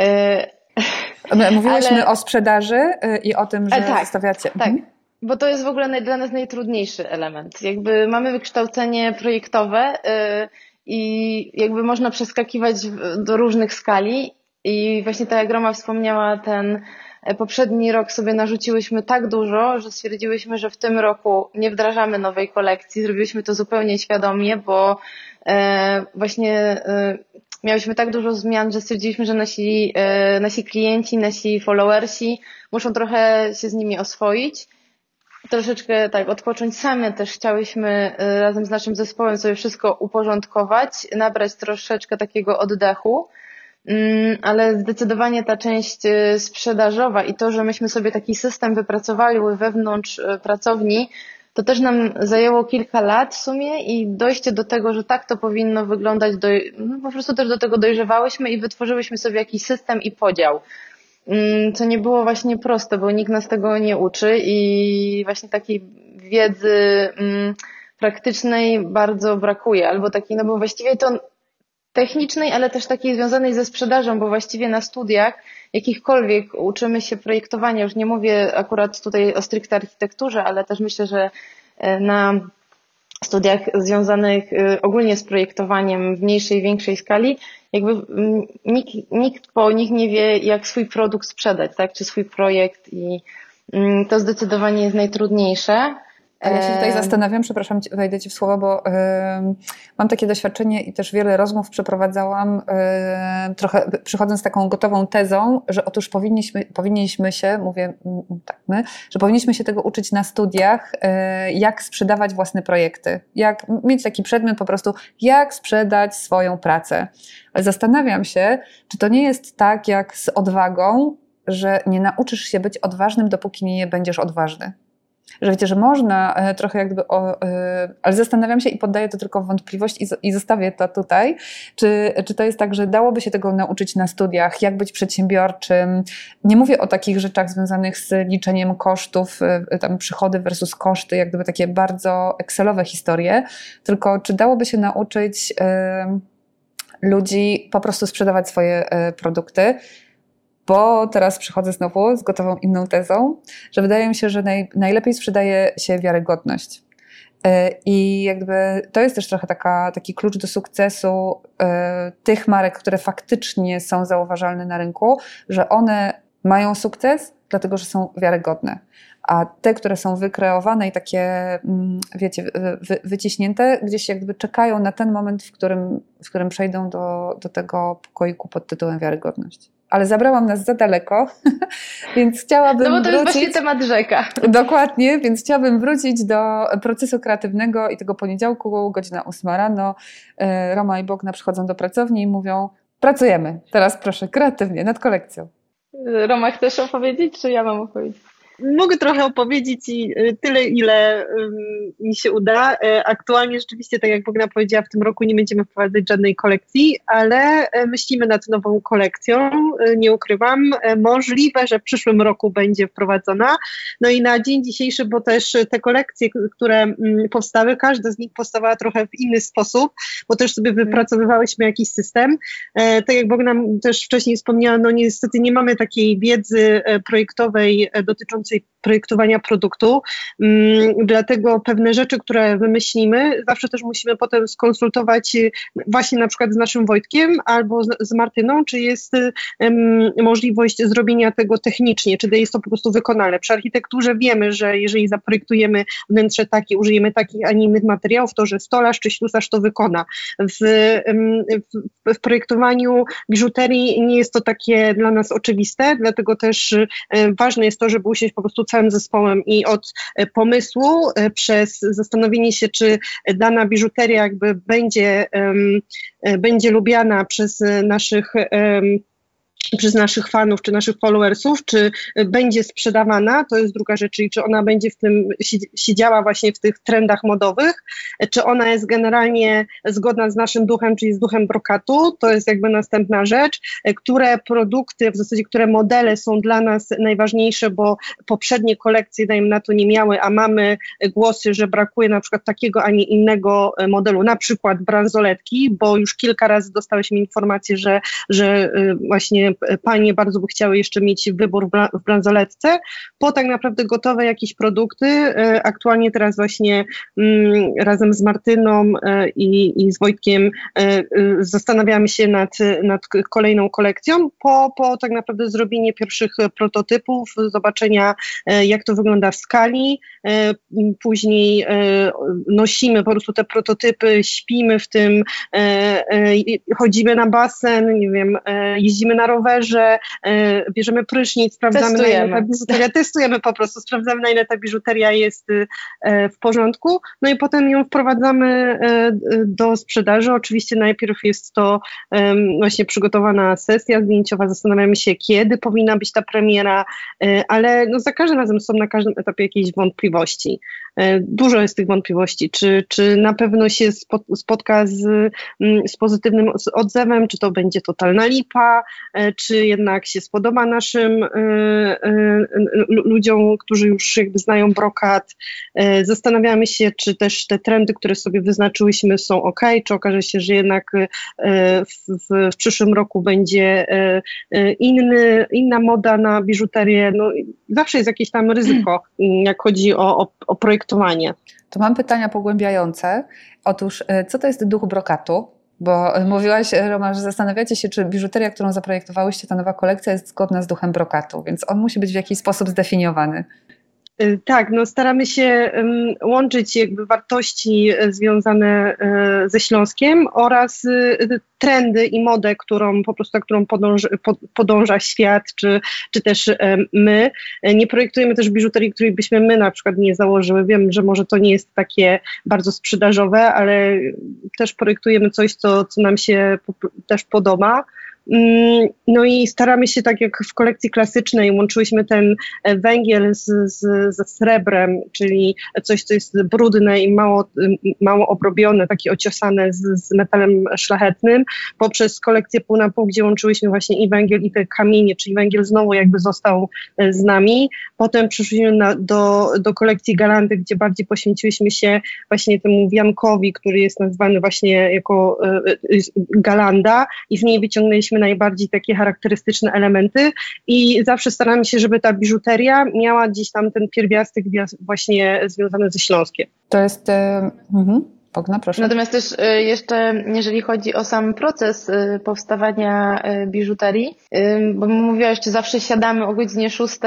Y, Mówiłyśmy ale... o sprzedaży y, i o tym, że e, tak, stawiacie.
Tak. Mhm. Bo to jest w ogóle dla nas najtrudniejszy element. Jakby mamy wykształcenie projektowe, y, i jakby można przeskakiwać do różnych skali i właśnie tak jak Roma wspomniała, ten e, poprzedni rok sobie narzuciłyśmy tak dużo, że stwierdziłyśmy, że w tym roku nie wdrażamy nowej kolekcji. Zrobiliśmy to zupełnie świadomie, bo e, właśnie e, miałyśmy tak dużo zmian, że stwierdziliśmy, że nasi, nasi klienci, nasi followersi muszą trochę się z nimi oswoić troszeczkę tak odpocząć same też chciałyśmy y, razem z naszym zespołem sobie wszystko uporządkować, nabrać troszeczkę takiego oddechu, mm, ale zdecydowanie ta część y, sprzedażowa i to, że myśmy sobie taki system wypracowali wewnątrz y, pracowni, to też nam zajęło kilka lat w sumie i dojście do tego, że tak to powinno wyglądać, do, no po prostu też do tego dojrzewałyśmy i wytworzyłyśmy sobie jakiś system i podział. Mm, co nie było właśnie proste, bo nikt nas tego nie uczy i właśnie takiej wiedzy mm, praktycznej bardzo brakuje, albo takiej, no bo właściwie to technicznej, ale też takiej związanej ze sprzedażą, bo właściwie na studiach jakichkolwiek uczymy się projektowania, już nie mówię akurat tutaj o stricte architekturze, ale też myślę, że e, na studiach związanych y, ogólnie z projektowaniem w mniejszej, większej skali, jakby nikt, nikt po nich nie wie, jak swój produkt sprzedać, tak, czy swój projekt i mm, to zdecydowanie jest najtrudniejsze.
A ja się tutaj zastanawiam, przepraszam, wejdę Ci w słowo, bo y, mam takie doświadczenie i też wiele rozmów przeprowadzałam, y, trochę przychodząc z taką gotową tezą, że otóż powinniśmy, powinniśmy się, mówię tak my, że powinniśmy się tego uczyć na studiach, y, jak sprzedawać własne projekty, jak mieć taki przedmiot po prostu, jak sprzedać swoją pracę. Ale zastanawiam się, czy to nie jest tak jak z odwagą, że nie nauczysz się być odważnym, dopóki nie będziesz odważny że wiecie, że można e, trochę jakby, o, e, ale zastanawiam się i poddaję to tylko wątpliwość i, i zostawię to tutaj, czy, czy to jest tak, że dałoby się tego nauczyć na studiach, jak być przedsiębiorczym. Nie mówię o takich rzeczach związanych z liczeniem kosztów, e, tam przychody versus koszty, jak gdyby takie bardzo excelowe historie, tylko czy dałoby się nauczyć ludzi po prostu sprzedawać swoje produkty, bo teraz przychodzę znowu z gotową inną tezą, że wydaje mi się, że naj, najlepiej sprzedaje się wiarygodność. E, I jakby to jest też trochę taka, taki klucz do sukcesu y, tych marek, które faktycznie są zauważalne na rynku, że one mają sukces, dlatego że są wiarygodne. A te, które są wykreowane i takie, mm, wiecie, wy, wyciśnięte, gdzieś jakby czekają na ten moment, w którym, w którym przejdą do, do tego pokoiku pod tytułem wiarygodność ale zabrałam nas za daleko, więc chciałabym.
No bo to
wrócić,
jest właśnie temat rzeka.
Dokładnie, więc chciałabym wrócić do procesu kreatywnego i tego poniedziałku, godzina 8 rano. E, Roma i Bogna przychodzą do pracowni i mówią: Pracujemy. Teraz proszę, kreatywnie, nad kolekcją.
Roma, chcesz opowiedzieć, czy ja mam opowiedzieć?
Mogę trochę opowiedzieć i y, tyle, ile mi się uda. E, aktualnie rzeczywiście, tak jak Bogna powiedziała, w tym roku nie będziemy wprowadzać żadnej kolekcji, ale myślimy nad nową kolekcją, nie ukrywam. Możliwe, że w przyszłym roku będzie wprowadzona. No i na dzień dzisiejszy, bo też te kolekcje, które powstały, każda z nich powstawała trochę w inny sposób, bo też sobie wypracowywałyśmy jakiś system. Tak jak Bogna też wcześniej wspomniała, no niestety nie mamy takiej wiedzy projektowej dotyczącej dotyczącej projektowania produktu. Mm, dlatego pewne rzeczy, które wymyślimy, zawsze też musimy potem skonsultować y, właśnie na przykład z naszym Wojtkiem albo z Martyną, czy jest możliwość zrobienia tego technicznie, czy jest to po prostu wykonalne. Przy architekturze wiemy, że jeżeli zaprojektujemy wnętrze takie, użyjemy takich, a nie innych materiałów, to że stolarz czy ślusarz to wykona. W, w, projektowaniu biżuterii nie jest to takie dla nas oczywiste, dlatego też y, ważne jest to, żeby usiąść po prostu całym zespołem i od e, pomysłu e, przez zastanowienie się, czy dana biżuteria jakby będzie, e, będzie lubiana przez naszych przez naszych fanów czy naszych followersów, czy będzie sprzedawana, to jest druga rzecz, czyli czy ona będzie w tym siedziała właśnie w tych trendach modowych, czy ona jest generalnie zgodna z naszym duchem, czyli z duchem brokatu, to jest jakby następna rzecz, które produkty, w zasadzie które modele są dla nas najważniejsze, bo poprzednie kolekcje, dajmy na to, nie miały, a mamy głosy, że brakuje na przykład takiego, a nie innego modelu, na przykład bransoletki, bo już kilka razy dostałyśmy informację, że, że y, właśnie panie bardzo by chciały jeszcze mieć wybór w bransoletce, po tak naprawdę gotowe jakieś produkty. E, aktualnie teraz właśnie mm, razem z Martyną e, i, i z Wojtkiem e, zastanawiamy się nad, nad kolejną kolekcją, po, po tak naprawdę zrobienie pierwszych prototypów, zobaczenia jak to wygląda w skali, później nosimy po prostu te prototypy, śpimy w tym, chodzimy na basen, nie wiem, jeździmy na rower, rowerze, e, bierzemy prysznic, sprawdzamy
testujemy.
na ile ta biżuteria, testujemy po prostu, sprawdzamy na ile ta biżuteria jest e, w porządku, no i potem ją wprowadzamy do sprzedaży. Oczywiście najpierw jest to właśnie przygotowana sesja zdjęciowa, zastanawiamy się kiedy powinna być ta premiera, ale no za każdym razem są na każdym etapie jakieś wątpliwości. Dużo jest tych wątpliwości, czy, czy na pewno się spotka z, z pozytywnym odzewem, czy to będzie totalna lipa, czy jednak się spodoba naszym y, y, ludziom, którzy już jakby znają brokat. Zastanawiamy się, czy też te trendy, które sobie wyznaczyłyśmy są ok, czy okaże się, że jednak w, w, w przyszłym roku będzie inny, inna moda na biżuterię. No, zawsze jest jakieś tam ryzyko, jak chodzi o, o, o projektowanie.
To mam pytania pogłębiające. Otóż, co to jest duch brokatu? Bo mówiłaś, Roma, że zastanawiacie się, czy biżuteria, którą zaprojektowałyście, ta nowa kolekcja jest zgodna z duchem brokatu, więc on musi być w jakiś sposób zdefiniowany.
Y, tak, no staramy się łączyć jakby wartości e, związane e, ze Śląskiem oraz y, trendy i modę, którą po prostu, którą podąża, podąża świat, czy, czy też my. Nie projektujemy też biżuterii, której byśmy my na przykład nie założyły. Wiem, że może to nie jest takie bardzo sprzedażowe, ale też projektujemy coś, co, co nam się też podoba. Mm, no i staramy się, tak jak w kolekcji klasycznej, łączyłyśmy ten e, węgiel z, z, ze srebrem, czyli coś, co jest brudne i mało, mało obrobione, takie ociosane z, z metalem szlachetnym, poprzez kolekcję pół na pół, gdzie łączyłyśmy właśnie i węgiel, i te kamienie, czyli węgiel znowu jakby został e, z nami. Potem przeszliśmy na, do, do kolekcji Galanty, gdzie bardziej poświęciłyśmy się właśnie temu wiankowi, który jest nazwany właśnie jako e, galanda i z niej wyciągnęliśmy najbardziej takie charakterystyczne elementy i zawsze staramy się, żeby ta biżuteria miała gdzieś tam ten pierwiastek właśnie związany ze Śląskiem.
To jest... Yy, Pogna, proszę.
Natomiast też y, jeszcze, jeżeli chodzi o sam proces y, powstawania biżuterii, bo mówiłaś, czy zawsze siadamy o godzinie 6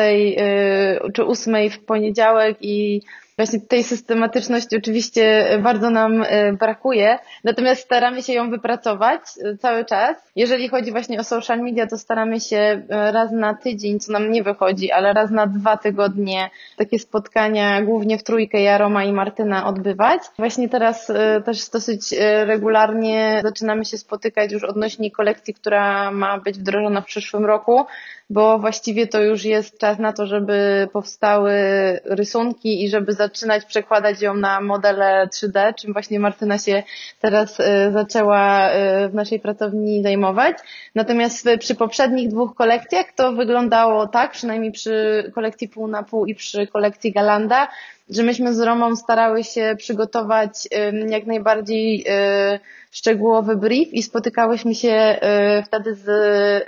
czy 8 w poniedziałek i Właśnie tej systematyczności oczywiście bardzo nam e, brakuje, natomiast staramy się ją wypracować e, cały czas. Jeżeli chodzi właśnie o social media, to staramy się e, raz na tydzień, co nam nie wychodzi, ale raz na dwa tygodnie takie spotkania, głównie w trójkę ja, Roma i Martyna odbywać. Właśnie teraz też dosyć regularnie zaczynamy się spotykać już odnośnie kolekcji, która ma być wdrożona w przyszłym roku bo właściwie to już jest czas na to, żeby powstały rysunki i żeby zaczynać przekładać ją na modele 3D, czym właśnie Martyna się teraz e, zaczęła e, w naszej pracowni zajmować. Natomiast przy poprzednich dwóch kolekcjach to wyglądało tak, przynajmniej przy kolekcji pół na pół i przy kolekcji Galanda, że myśmy z Romą starały się przygotować jak najbardziej e, szczegółowy brief i spotykałyśmy się e, wtedy z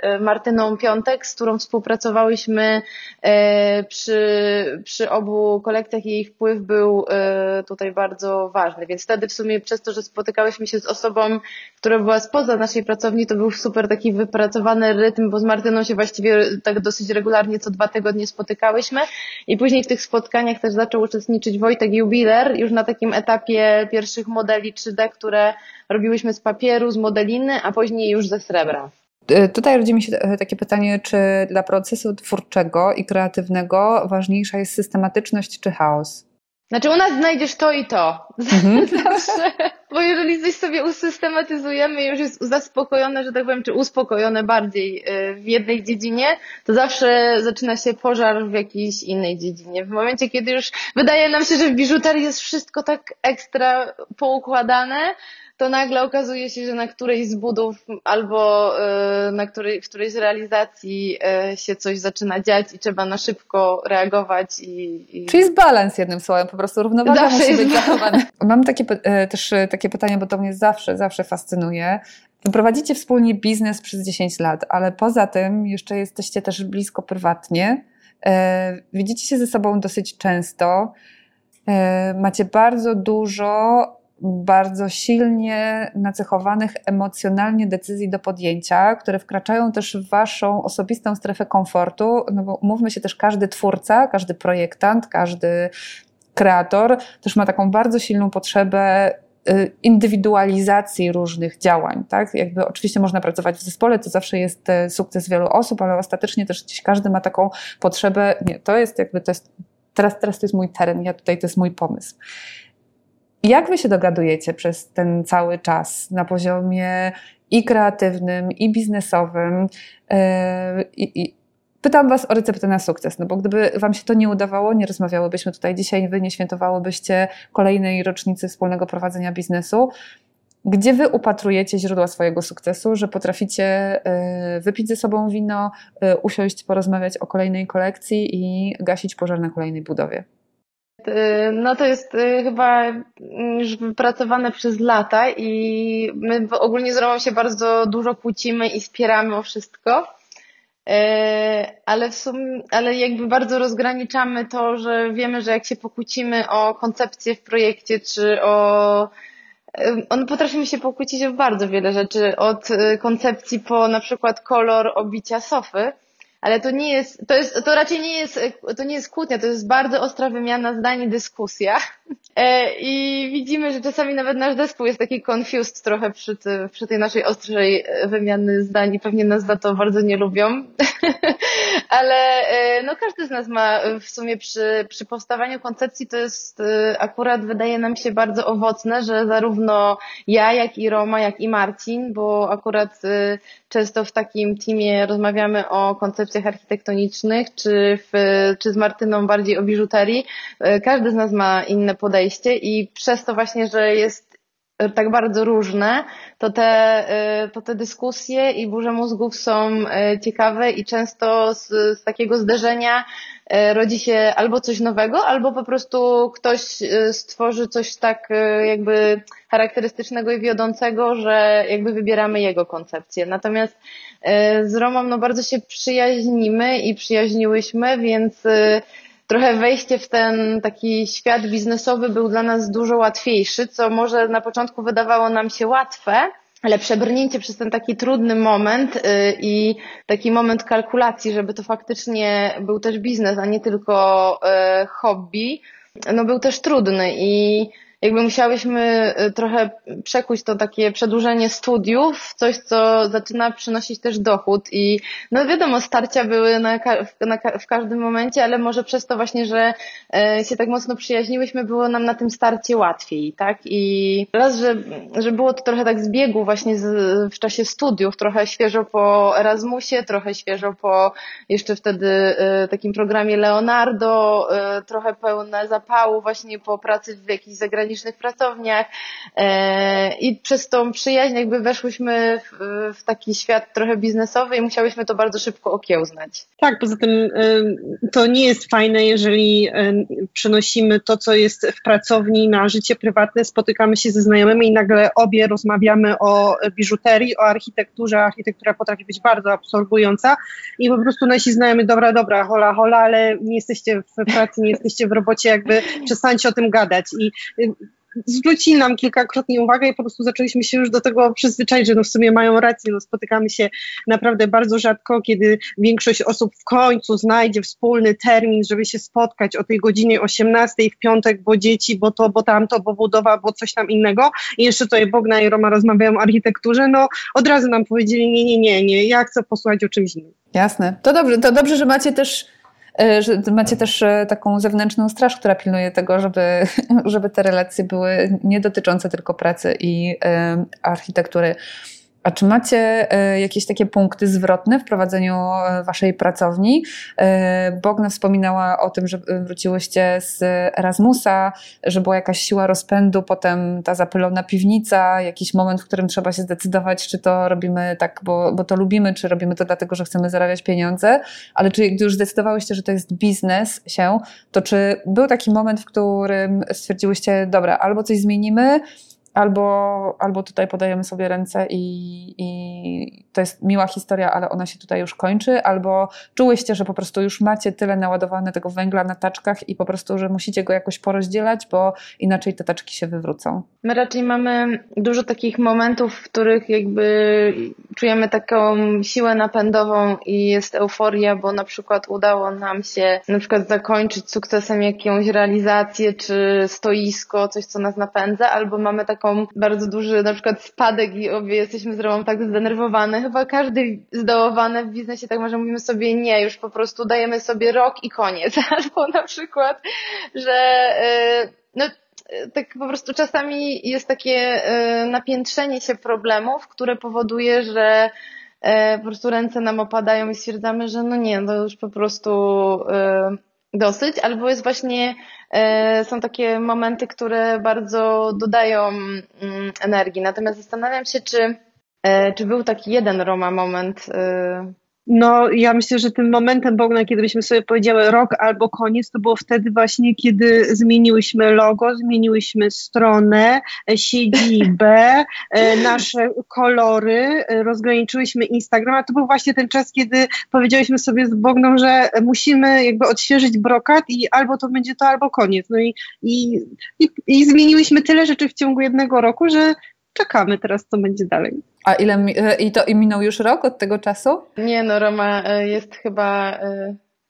e, Martyną Piątek, z którą współpracowałyśmy przy, przy obu kolekcjach i jej wpływ był tutaj bardzo ważny. Więc wtedy w sumie przez to, że spotykałyśmy się z osobą, która była spoza naszej pracowni, to był super taki wypracowany rytm, bo z Martyną się właściwie tak dosyć regularnie co dwa tygodnie spotykałyśmy i później w tych spotkaniach też zaczął uczestniczyć uczestniczyć Wojtek Jubiler już na takim etapie pierwszych modeli 3D, które robiłyśmy z papieru, z modeliny, a później już ze srebra.
E, tutaj rodzi mi się e, takie pytanie, czy dla procesu twórczego i kreatywnego ważniejsza jest systematyczność czy chaos?
Znaczy u nas znajdziesz to i to. Mhm. Zawsze. Bo jeżeli coś sobie usystematyzujemy i już jest zaspokojone, że tak powiem, czy uspokojone bardziej y, w jednej dziedzinie, to zawsze zaczyna się pożar w jakiejś innej dziedzinie. W momencie, kiedy już wydaje nam się, że w biżuterii jest wszystko tak ekstra poukładane, to nagle okazuje się, że na którejś z budów albo y, na której, w którejś z realizacji y, się coś zaczyna dziać i trzeba na szybko reagować. I,
i... Czyli jest balans jednym słowem, po prostu równowaga zawsze musi być zachowana. Mam takie, y, też takie pytanie, bo to mnie zawsze, zawsze fascynuje. Prowadzicie wspólnie biznes przez 10 lat, ale poza tym jeszcze jesteście też blisko prywatnie. Widzicie się ze sobą dosyć często. Macie bardzo dużo bardzo silnie nacechowanych emocjonalnie decyzji do podjęcia, które wkraczają też w waszą osobistą strefę komfortu, no bo mówmy się też każdy twórca, każdy projektant, każdy kreator też ma taką bardzo silną potrzebę y, indywidualizacji różnych działań, tak? Jakby oczywiście można pracować w zespole, to zawsze jest e, sukces wielu osób, ale ostatecznie też gdzieś każdy ma taką potrzebę, nie, to jest jakby, to jest, teraz, teraz to jest mój teren, ja tutaj to jest mój pomysł. Jak wy się dogadujecie przez ten cały czas na poziomie i kreatywnym, i biznesowym? E, I, i, pytam was o receptę na sukces, no bo gdyby wam się to nie udawało, nie rozmawiałybyśmy tutaj dzisiaj, wy nie świętowałybyście kolejnej rocznicy wspólnego prowadzenia biznesu. Gdzie wy upatrujecie źródła swojego sukcesu, że potraficie e, wypić ze sobą wino, e, usiąść, porozmawiać o kolejnej kolekcji i gasić pożar na kolejnej budowie?
Y, no to jest y, chyba już wypracowane przez lata i my ogólnie z Romą się bardzo dużo kłócimy i spieramy o wszystko. Y, ale w sumie, ale jakby bardzo rozgraniczamy to, że wiemy, że jak się pokłócimy o koncepcję w projekcie, czy o on potrafimy się pokłócić o bardzo wiele rzeczy, od koncepcji po na przykład kolor obicia sofy, ale to nie jest, to jest, to raczej nie jest, to nie jest kłótnia, to jest bardzo ostra wymiana zdań dyskusja. E, I widzimy, że czasami nawet nasz zespół jest taki confused trochę przy, ty, przy tej naszej ostrej wymiany zdań i pewnie nas za to bardzo nie lubią. ale e, no każdy z nas ma w sumie przy, przy powstawaniu koncepcji to jest e, akurat wydaje nam się bardzo owocne, że zarówno ja, jak i Roma, jak i Marcin, bo akurat często w takim teamie rozmawiamy o koncepcjach architektonicznych, czy, w, czy z Martyną bardziej o biżuterii. Każdy z nas ma inne podejście i przez to właśnie, że jest tak bardzo różne, to te, to te dyskusje i burze mózgów są ciekawe i często z, z takiego zderzenia rodzi się albo coś nowego, albo po prostu ktoś stworzy coś tak jakby charakterystycznego i wiodącego, że jakby wybieramy jego koncepcję. Natomiast z Romą no bardzo się przyjaźnimy i przyjaźniłyśmy, więc trochę wejście w ten taki świat biznesowy był dla nas dużo łatwiejszy, co może na początku wydawało nam się łatwe, ale przebrnięcie przez ten taki trudny moment i taki moment kalkulacji, żeby to faktycznie był też biznes, a nie tylko hobby, no był też trudny i jakby musiałyśmy y, trochę przekuć to takie przedłużenie studiów w coś, co zaczyna przynosić też dochód i no wiadomo, starcia były na, na, w każdym momencie, ale może przez to właśnie, że e, się tak mocno przyjaźniłyśmy, było nam na tym starcie łatwiej, tak? I raz, że, że było to trochę tak z biegu właśnie z, w czasie studiów, trochę świeżo po Erasmusie, trochę świeżo po jeszcze wtedy e, takim programie Leonardo, e, trochę pełne zapału właśnie po pracy w jakichś zagranicznych zagranicznych pracowniach e, i przez tą przyjaźń jakby weszłyśmy w, w taki świat trochę biznesowy i musiałyśmy to bardzo szybko okiełznać.
Tak, poza tym e, to nie jest fajne, jeżeli e, przenosimy to, co jest w pracowni na życie prywatne, spotykamy się ze znajomymi i nagle obie rozmawiamy o biżuterii, o architekturze. Architektura potrafi być bardzo absorbująca i po prostu nasi znajomi, dobra, dobra, hola, hola, ale nie jesteście w pracy, nie jesteście w robocie, jakby przestańcie o tym gadać. I zwrócili nam kilkakrotnie uwagę i po prostu zaczęliśmy się już do tego przyzwyczaić, że no w sumie mają rację, no spotykamy się naprawdę bardzo rzadko, kiedy większość osób w końcu znajdzie wspólny termin, żeby się spotkać o tej godzinie 18 w piątek, bo dzieci, bo to, bo tamto, bo budowa, bo coś tam innego. I jeszcze tutaj Bogna i Roma rozmawiają o architekturze, no od razu nam powiedzieli nie, nie, nie, nie, ja chcę posłuchać o czymś innym.
Jasne, to dobrze, to dobrze, że macie też że macie też e, taką zewnętrzną straż, która pilnuje tego, żeby, żeby te relacje były nie dotyczące tylko pracy i e, architektury. A czy macie e, jakieś takie punkty zwrotne w prowadzeniu e, waszej pracowni? E, Bogna wspominała o tym, że wróciłyście z Erasmusa, że była jakaś siła rozpędu, potem ta zapylona piwnica, jakiś moment, w którym trzeba się zdecydować, czy to robimy tak, bo, bo to lubimy, czy robimy to dlatego, że chcemy zarabiać pieniądze. Ale czy gdy już zdecydowałyście, że to jest biznes się, to czy był taki moment, w którym stwierdziłyście, dobra, albo coś zmienimy, albo, albo tutaj podajemy sobie ręce i, i to jest miła historia, ale ona się tutaj już kończy, albo czułyście, że po prostu już macie tyle naładowane tego węgla na taczkach i po prostu, że musicie go jakoś porozdzielać, bo inaczej te taczki się wywrócą.
My raczej mamy dużo takich momentów, w których jakby czujemy taką siłę napędową i jest euforia, bo na przykład udało nam się na przykład zakończyć sukcesem jakąś realizację, czy stoisko, coś co nas napędza, albo mamy tak taką bardzo duży na przykład spadek i obie jesteśmy z Romą tak zdenerwowane. Chyba każdy zdołowany w biznesie tak może mówimy sobie nie, już po prostu dajemy sobie rok i koniec. Albo na przykład, że e, no tak po prostu czasami jest takie e, napiętrzenie się problemów, które powoduje, że e, po prostu ręce nam opadają i stwierdzamy, że no nie, to już po prostu dosyć, albo jest właśnie, są takie momenty, które bardzo dodają mm, energii. Natomiast zastanawiam się, czy, e, czy był taki jeden Roma moment, e,
no, ja myślę, że tym momentem, Bogna, kiedy byśmy sobie powiedziały rok albo koniec, to było wtedy właśnie, kiedy zmieniłyśmy logo, zmieniłyśmy stronę, siedzibę, e, nasze kolory, e, rozgraniczyłyśmy Instagram, a to był właśnie ten czas, kiedy powiedziałyśmy sobie z Bogną, że musimy jakby odświeżyć brokat i albo to będzie to, albo koniec. No i, i, i, i zmieniłyśmy tyle rzeczy w ciągu jednego roku, że czekamy teraz, co będzie dalej.
A ile i to i minął już rok od tego czasu?
Nie, no Roma jest chyba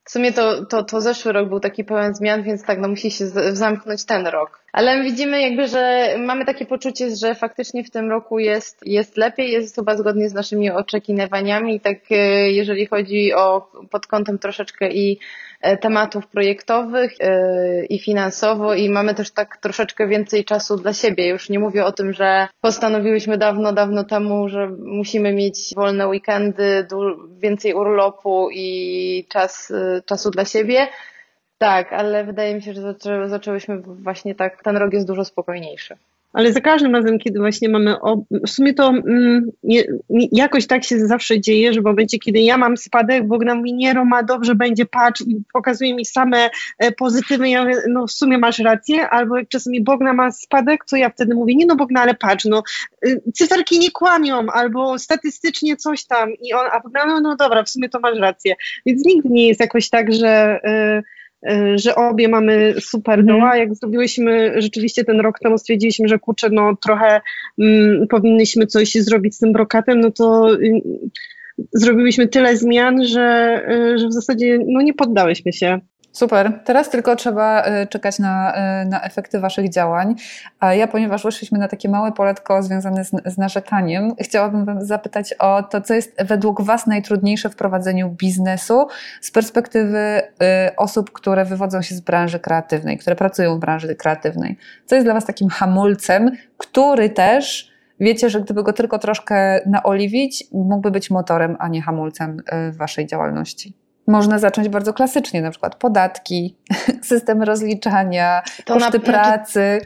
w sumie to, to, to zeszły rok był taki pełen zmian, więc tak, no musi się zamknąć ten rok. Ale widzimy jakby, że mamy takie poczucie, że faktycznie w tym roku jest, jest lepiej, jest chyba zgodnie z naszymi oczekiwaniami. Tak e, jeżeli chodzi o pod kątem troszeczkę i e, tematów projektowych e, i finansowo i mamy też tak troszeczkę więcej czasu dla siebie. Już nie mówię o tym, że postanowiłyśmy dawno, dawno temu, że musimy mieć wolne weekendy, więcej urlopu i czas, czasu dla siebie tak, ale wydaje mi się, że zaczę, zaczęłyśmy właśnie tak, ten rok jest dużo spokojniejszy.
Ale za każdym razem, kiedy właśnie mamy, w sumie to mm, nie, jakoś tak się zawsze dzieje, że w momencie, kiedy ja mam spadek, Bogdan mówi, nie Roma, dobrze będzie, patrz i pokazuje mi same e, pozytywy, ja mówię, no w sumie masz rację, albo jak czasami Bogna ma spadek, to ja wtedy mówię, nie no Bogna, ale patrz, no y, cyferki nie kłamią, albo statystycznie coś tam i on, a Bogna, no, no dobra, w sumie to masz rację. Więc nigdy nie jest jakoś tak, że... Y, że obie mamy super mhm. doła. Jak zrobiłyśmy rzeczywiście ten rok temu, stwierdziliśmy, że kurczę, no trochę mm, powinnyśmy coś zrobić z tym brokatem, no to y, zrobiłyśmy tyle zmian, że, y, że w zasadzie no, nie poddałyśmy się.
Super. Teraz tylko trzeba y, czekać na, y, na efekty Waszych działań. A ja, ponieważ weszliśmy na takie małe poletko związane z, z narzekaniem, chciałabym Wam zapytać o to, co jest według Was najtrudniejsze w prowadzeniu biznesu z perspektywy y, osób, które wywodzą się z branży kreatywnej, które pracują w branży kreatywnej. Co jest dla Was takim hamulcem, który też wiecie, że gdyby go tylko troszkę naoliwić, mógłby być motorem, a nie hamulcem Waszej działalności? Można zacząć bardzo klasycznie, na przykład podatki, system rozliczania, to koszty na, pracy.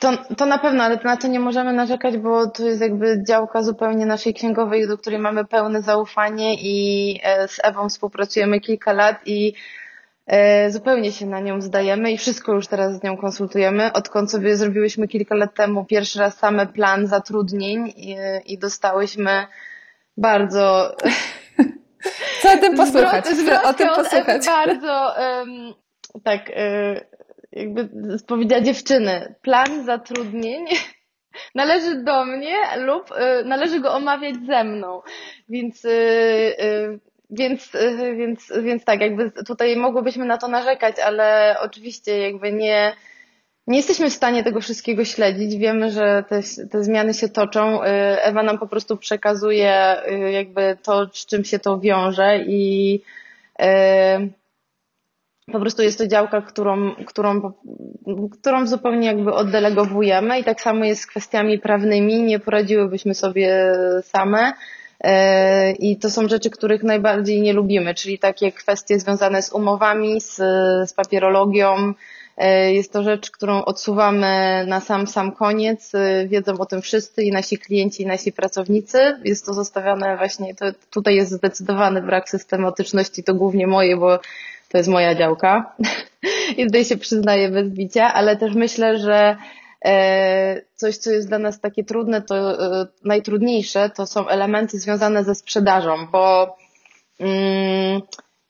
To, to na pewno, ale na to nie możemy narzekać, bo to jest jakby działka zupełnie naszej księgowej, do której mamy pełne zaufanie i e, z Ewą współpracujemy kilka lat i e, zupełnie się na nią zdajemy i wszystko już teraz z nią konsultujemy. Odkąd sobie zrobiłyśmy kilka lat temu pierwszy raz same plan zatrudnień i, i dostałyśmy bardzo
Co o tym posłuchać? Zwrot,
o tym posłuchać. bardzo um, tak y, jakby powiedziała dziewczyny, plan zatrudnień należy do mnie lub y, należy go omawiać ze mną. Więc y, więc, więc, więc tak, jakby tutaj mogłybyśmy na to narzekać, ale oczywiście jakby nie, nie jesteśmy w stanie tego wszystkiego śledzić. Wiemy, że te, te zmiany się toczą. Y, Ewa nam po prostu przekazuje y, jakby to, z czym się to wiąże i y, po prostu jest to działka, którą, którą, którą zupełnie jakby oddelegowujemy i tak samo jest z kwestiami prawnymi. Nie poradziłybyśmy sobie same. I to są rzeczy, których najbardziej nie lubimy, czyli takie kwestie związane z umowami, z, z papierologią, jest to rzecz, którą odsuwamy na sam, sam koniec. E, wiedzą o tym wszyscy i nasi klienci, i nasi pracownicy. Jest to zostawiane właśnie, to, tutaj jest zdecydowany brak systematyczności, to głównie moje, bo to jest moja działka. I tutaj się przyznaję bez bicia, ale też myślę, że e, coś, co jest dla nas takie trudne, to najtrudniejsze, to są elementy związane ze sprzedażą, bo mm,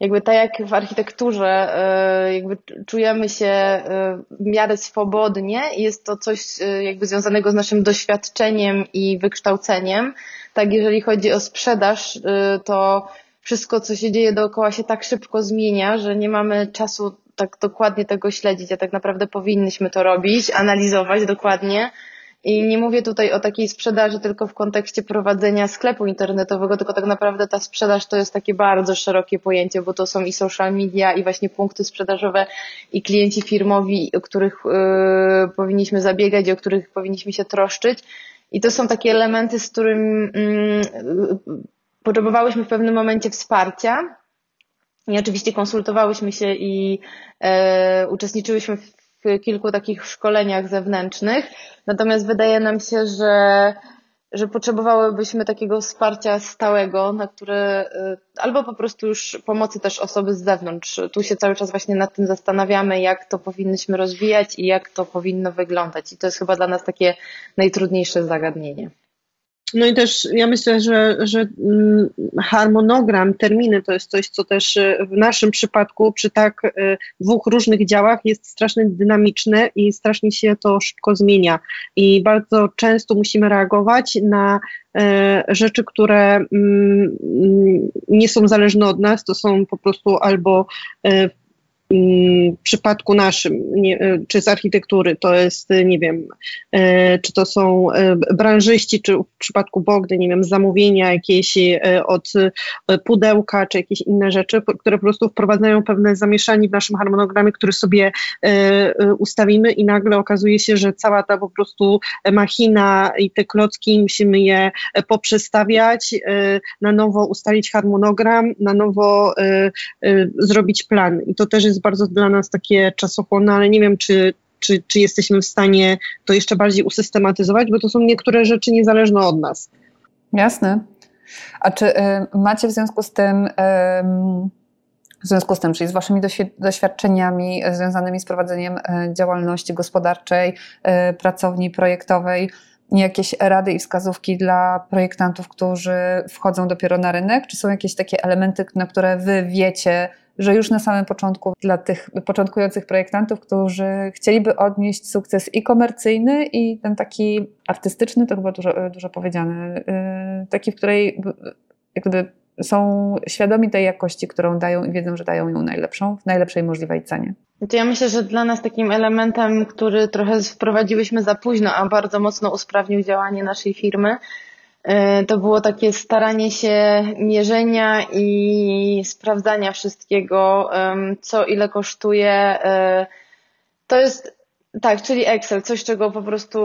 jakby tak jak w architekturze e, jakby czujemy się e, w miarę swobodnie i jest to coś e, jakby związanego z naszym doświadczeniem i wykształceniem, tak jeżeli chodzi o sprzedaż, to wszystko, co się dzieje dookoła się tak szybko zmienia, że nie mamy czasu tak dokładnie tego śledzić, a tak naprawdę powinnyśmy to robić, analizować dokładnie, i nie mówię tutaj o takiej sprzedaży tylko w kontekście prowadzenia sklepu internetowego, tylko tak naprawdę ta sprzedaż to jest takie bardzo szerokie pojęcie, bo to są i social media, i właśnie punkty sprzedażowe, i klienci firmowi, o których yy, powinniśmy zabiegać, i o których powinniśmy się troszczyć. I to są takie elementy, z którym yy, potrzebowałyśmy w pewnym momencie wsparcia. I oczywiście konsultowałyśmy się i e, uczestniczyłyśmy w w kilku takich szkoleniach zewnętrznych. Natomiast wydaje nam się, że, że potrzebowałybyśmy takiego wsparcia stałego, na które y, albo po prostu już pomocy też osoby z zewnątrz. Tu się cały czas właśnie nad tym zastanawiamy, jak to powinnyśmy rozwijać i jak to powinno wyglądać. I to jest chyba dla nas takie najtrudniejsze zagadnienie.
No i też ja myślę, że, że mm, harmonogram, terminy to jest coś, co też e, w naszym przypadku przy tak e, dwóch różnych działach jest strasznie dynamiczne i strasznie się to szybko zmienia. I bardzo często musimy reagować na e, rzeczy, które mm, nie są zależne od nas, to są po prostu albo w przypadku naszym, nie, e, czy z architektury, to jest, e, nie wiem, e, czy to są branżyści, czy w przypadku Bogdy, nie wiem, zamówienia jakieś od pudełka, czy jakieś inne rzeczy, które po prostu wprowadzają pewne zamieszanie w naszym harmonogramie, który sobie ustawimy i nagle okazuje się, że cała ta po prostu machina i te klocki musimy je poprzestawiać, na nowo ustalić harmonogram, na nowo zrobić plan. I to też jest bardzo dla nas takie czasochłonne, ale nie wiem, czy, czy, czy jesteśmy w stanie to jeszcze bardziej usystematyzować, bo to są niektóre rzeczy niezależne od nas.
Jasne. A czy y, macie w związku z tym, y, w związku z tym, czyli z Waszymi doświadczeniami związanymi z prowadzeniem y, działalności gospodarczej, y, pracowni projektowej, jakieś rady i wskazówki dla projektantów, którzy wchodzą dopiero na rynek? Czy są jakieś takie elementy, na które Wy wiecie, że już na samym początku dla tych początkujących projektantów, którzy chcieliby odnieść sukces i komercyjny, i ten taki artystyczny, to chyba dużo, dużo powiedziane, y, taki, w której jakby są świadomi tej jakości, którą dają i wiedzą, że dają ją najlepszą, w najlepszej możliwej cenie.
To ja myślę, że dla nas takim elementem, który trochę wprowadziłyśmy za późno, a bardzo mocno usprawnił działanie naszej firmy, E, to było takie staranie się mierzenia i sprawdzania wszystkiego, co ile kosztuje. E, to jest tak, czyli Excel, coś czego po prostu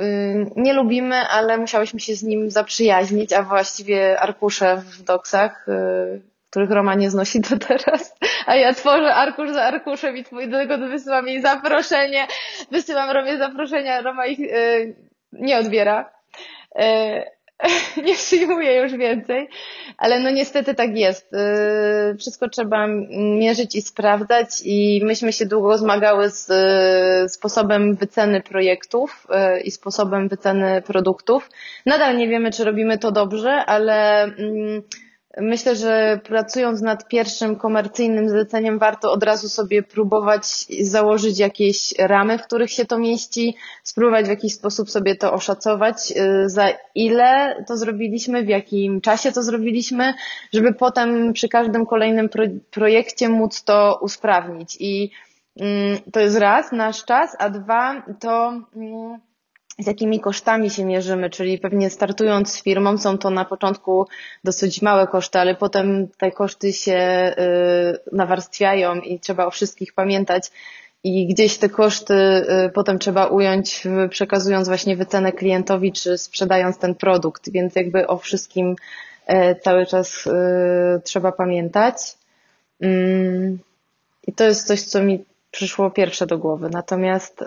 y, nie lubimy, ale musiałyśmy się z nim zaprzyjaźnić, a właściwie arkusze w doksach, y, których Roma nie znosi do teraz, a ja tworzę arkusz za arkuszem i do tego wysyłam jej zaproszenie, wysyłam Romie zaproszenia, Roma ich y, nie odbiera. nie przyjmuję już więcej, ale no niestety tak jest. Y, wszystko trzeba mierzyć i sprawdzać i myśmy się długo zmagały z y, sposobem wyceny projektów y, i sposobem wyceny produktów. Nadal nie wiemy, czy robimy to dobrze, ale mm, Myślę, że pracując nad pierwszym komercyjnym zleceniem, warto od razu sobie próbować założyć jakieś ramy, w których się to mieści, spróbować w jakiś sposób sobie to oszacować, y, za ile to zrobiliśmy, w jakim czasie to zrobiliśmy, żeby potem przy każdym kolejnym projekcie móc to usprawnić. I mm, to jest raz, nasz czas, a dwa to mm, z jakimi kosztami się mierzymy, czyli pewnie startując z firmą są to na początku dosyć małe koszty, ale potem te koszty się y, nawarstwiają i trzeba o wszystkich pamiętać i gdzieś te koszty y, potem trzeba ująć przekazując właśnie wycenę klientowi czy sprzedając ten produkt, więc jakby o wszystkim y, cały czas trzeba pamiętać. Mm, I to jest coś, co mi przyszło pierwsze do głowy. Natomiast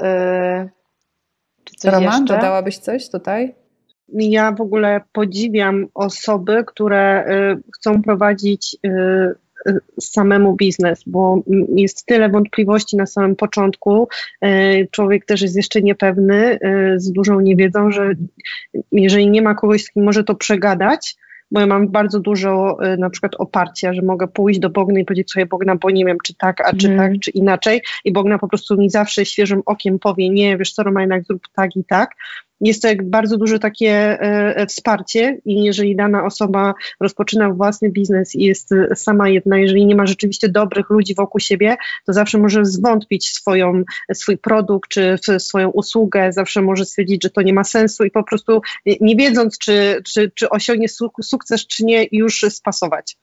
czy coś Roman, jeszcze? dodałabyś coś tutaj?
Ja w ogóle podziwiam osoby, które y, chcą prowadzić y, y, samemu biznes, bo jest tyle wątpliwości na samym początku. Człowiek też jest jeszcze niepewny, z dużą niewiedzą, że jeżeli nie ma kogoś, z kim może to przegadać, bo ja mam bardzo dużo y, na przykład oparcia, że mogę pójść do Bogny i powiedzieć sobie Bogna, bo nie wiem, czy tak, a czy mm. tak, czy inaczej i Bogna po prostu mi zawsze świeżym okiem powie, nie, wiesz co, Roma, jednak zrób tak i tak jest to jak bardzo duże takie e, e, wsparcie i jeżeli dana osoba rozpoczyna własny biznes i jest e, sama jedna, jeżeli nie ma rzeczywiście dobrych ludzi wokół siebie, to zawsze może zwątpić swoją, swój produkt czy swoją usługę, zawsze może stwierdzić, że to nie ma sensu i po prostu nie wiedząc, czy, czy, czy osiągnie sukces, czy nie, już spasować.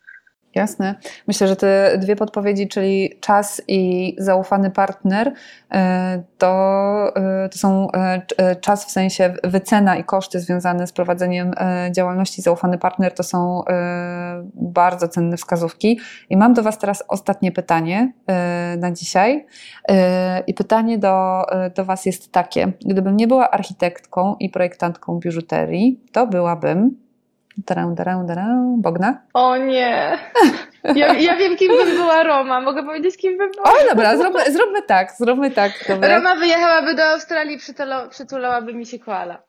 Jasne. Myślę, że te dwie podpowiedzi, czyli czas i zaufany partner, e, to, e, to są e, czas w sensie wycena i koszty związane z prowadzeniem działalności. Zaufany partner to są bardzo cenne wskazówki. I mam do Was teraz ostatnie pytanie na dzisiaj. I pytanie do, do Was jest takie: gdybym nie była architektką i projektantką biżuterii, to byłabym Darę, darę, darę. Bogna?
O nie. Ja, ja wiem, kim bym była Roma. Mogę powiedzieć, kim bym była?
O, dobra, zróbmy, zróbmy tak, zróbmy tak.
Dobra. Roma wyjechałaby do Australii, przytulałaby mi się koala.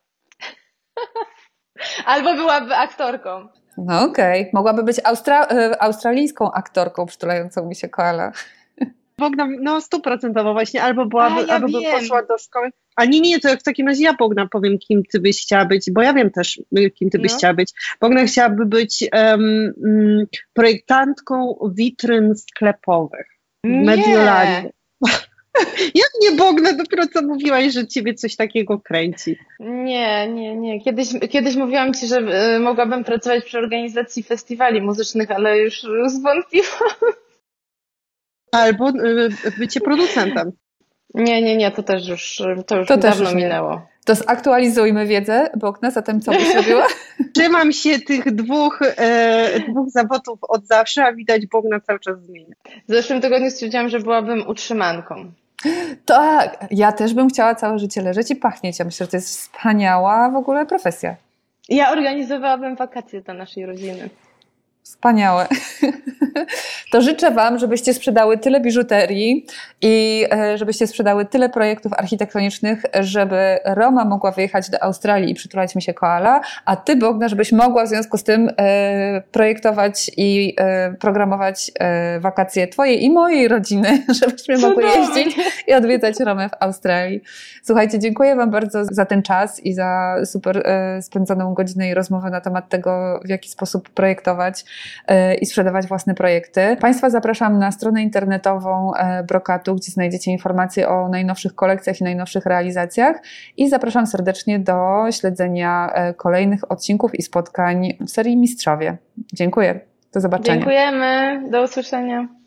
Albo byłaby aktorką.
No okej, okay. mogłaby być Austra e, australijską aktorką przytulającą mi się koala.
Bogna, no stuprocentowo właśnie, albo byłaby, ja albo by poszła do szkoły. A nie, nie, to jak w takim razie ja Bogna powiem, kim ty byś chciała być, bo ja wiem też, kim ty byś no. chciała być. Bogna chciałaby być um, projektantką witryn sklepowych. Mediolanie. Jak nie Bogna, dopiero co mówiłaś, że ciebie coś takiego kręci.
Nie, nie, nie. Kiedyś, kiedyś mówiłam ci, że y, mogłabym pracować przy organizacji festiwali muzycznych, ale już zwątpiłam.
Albo y, bycie producentem.
Nie, nie, nie, to też już, to już to dawno już minęło.
To zaktualizujmy wiedzę, Bogna, zatem co byś robiła?
Trzymam się tych dwóch, e, dwóch zawodów od zawsze, a widać Bogna cały czas zmienia.
W zeszłym tygodniu stwierdziłam, że byłabym utrzymanką.
Tak, ja też bym chciała całe życie leżeć i pachnieć. Ja myślę, że to jest wspaniała w ogóle profesja.
Ja organizowałabym wakacje dla naszej rodziny.
Wspaniałe. To życzę Wam, żebyście sprzedały tyle biżuterii i e, żebyście sprzedały tyle projektów architektonicznych, żeby Roma mogła wyjechać do Australii i przytulać mi się koala, a Ty, Bogna, żebyś mogła w związku z tym e, projektować i e, programować wakacje Twojej i mojej rodziny, żebyśmy mogły jeździć i odwiedzać Romę w Australii. Słuchajcie, dziękuję Wam bardzo za ten czas i za super spędzoną godzinę i rozmowę na temat tego, w jaki sposób projektować i sprzedawać własne projekty. Państwa zapraszam na stronę internetową e, Brokatu, gdzie znajdziecie informacje o najnowszych kolekcjach i najnowszych realizacjach i zapraszam serdecznie do śledzenia e, kolejnych odcinków i spotkań w serii Mistrzowie. Dziękuję. Do zobaczenia.
Dziękujemy. Do usłyszenia.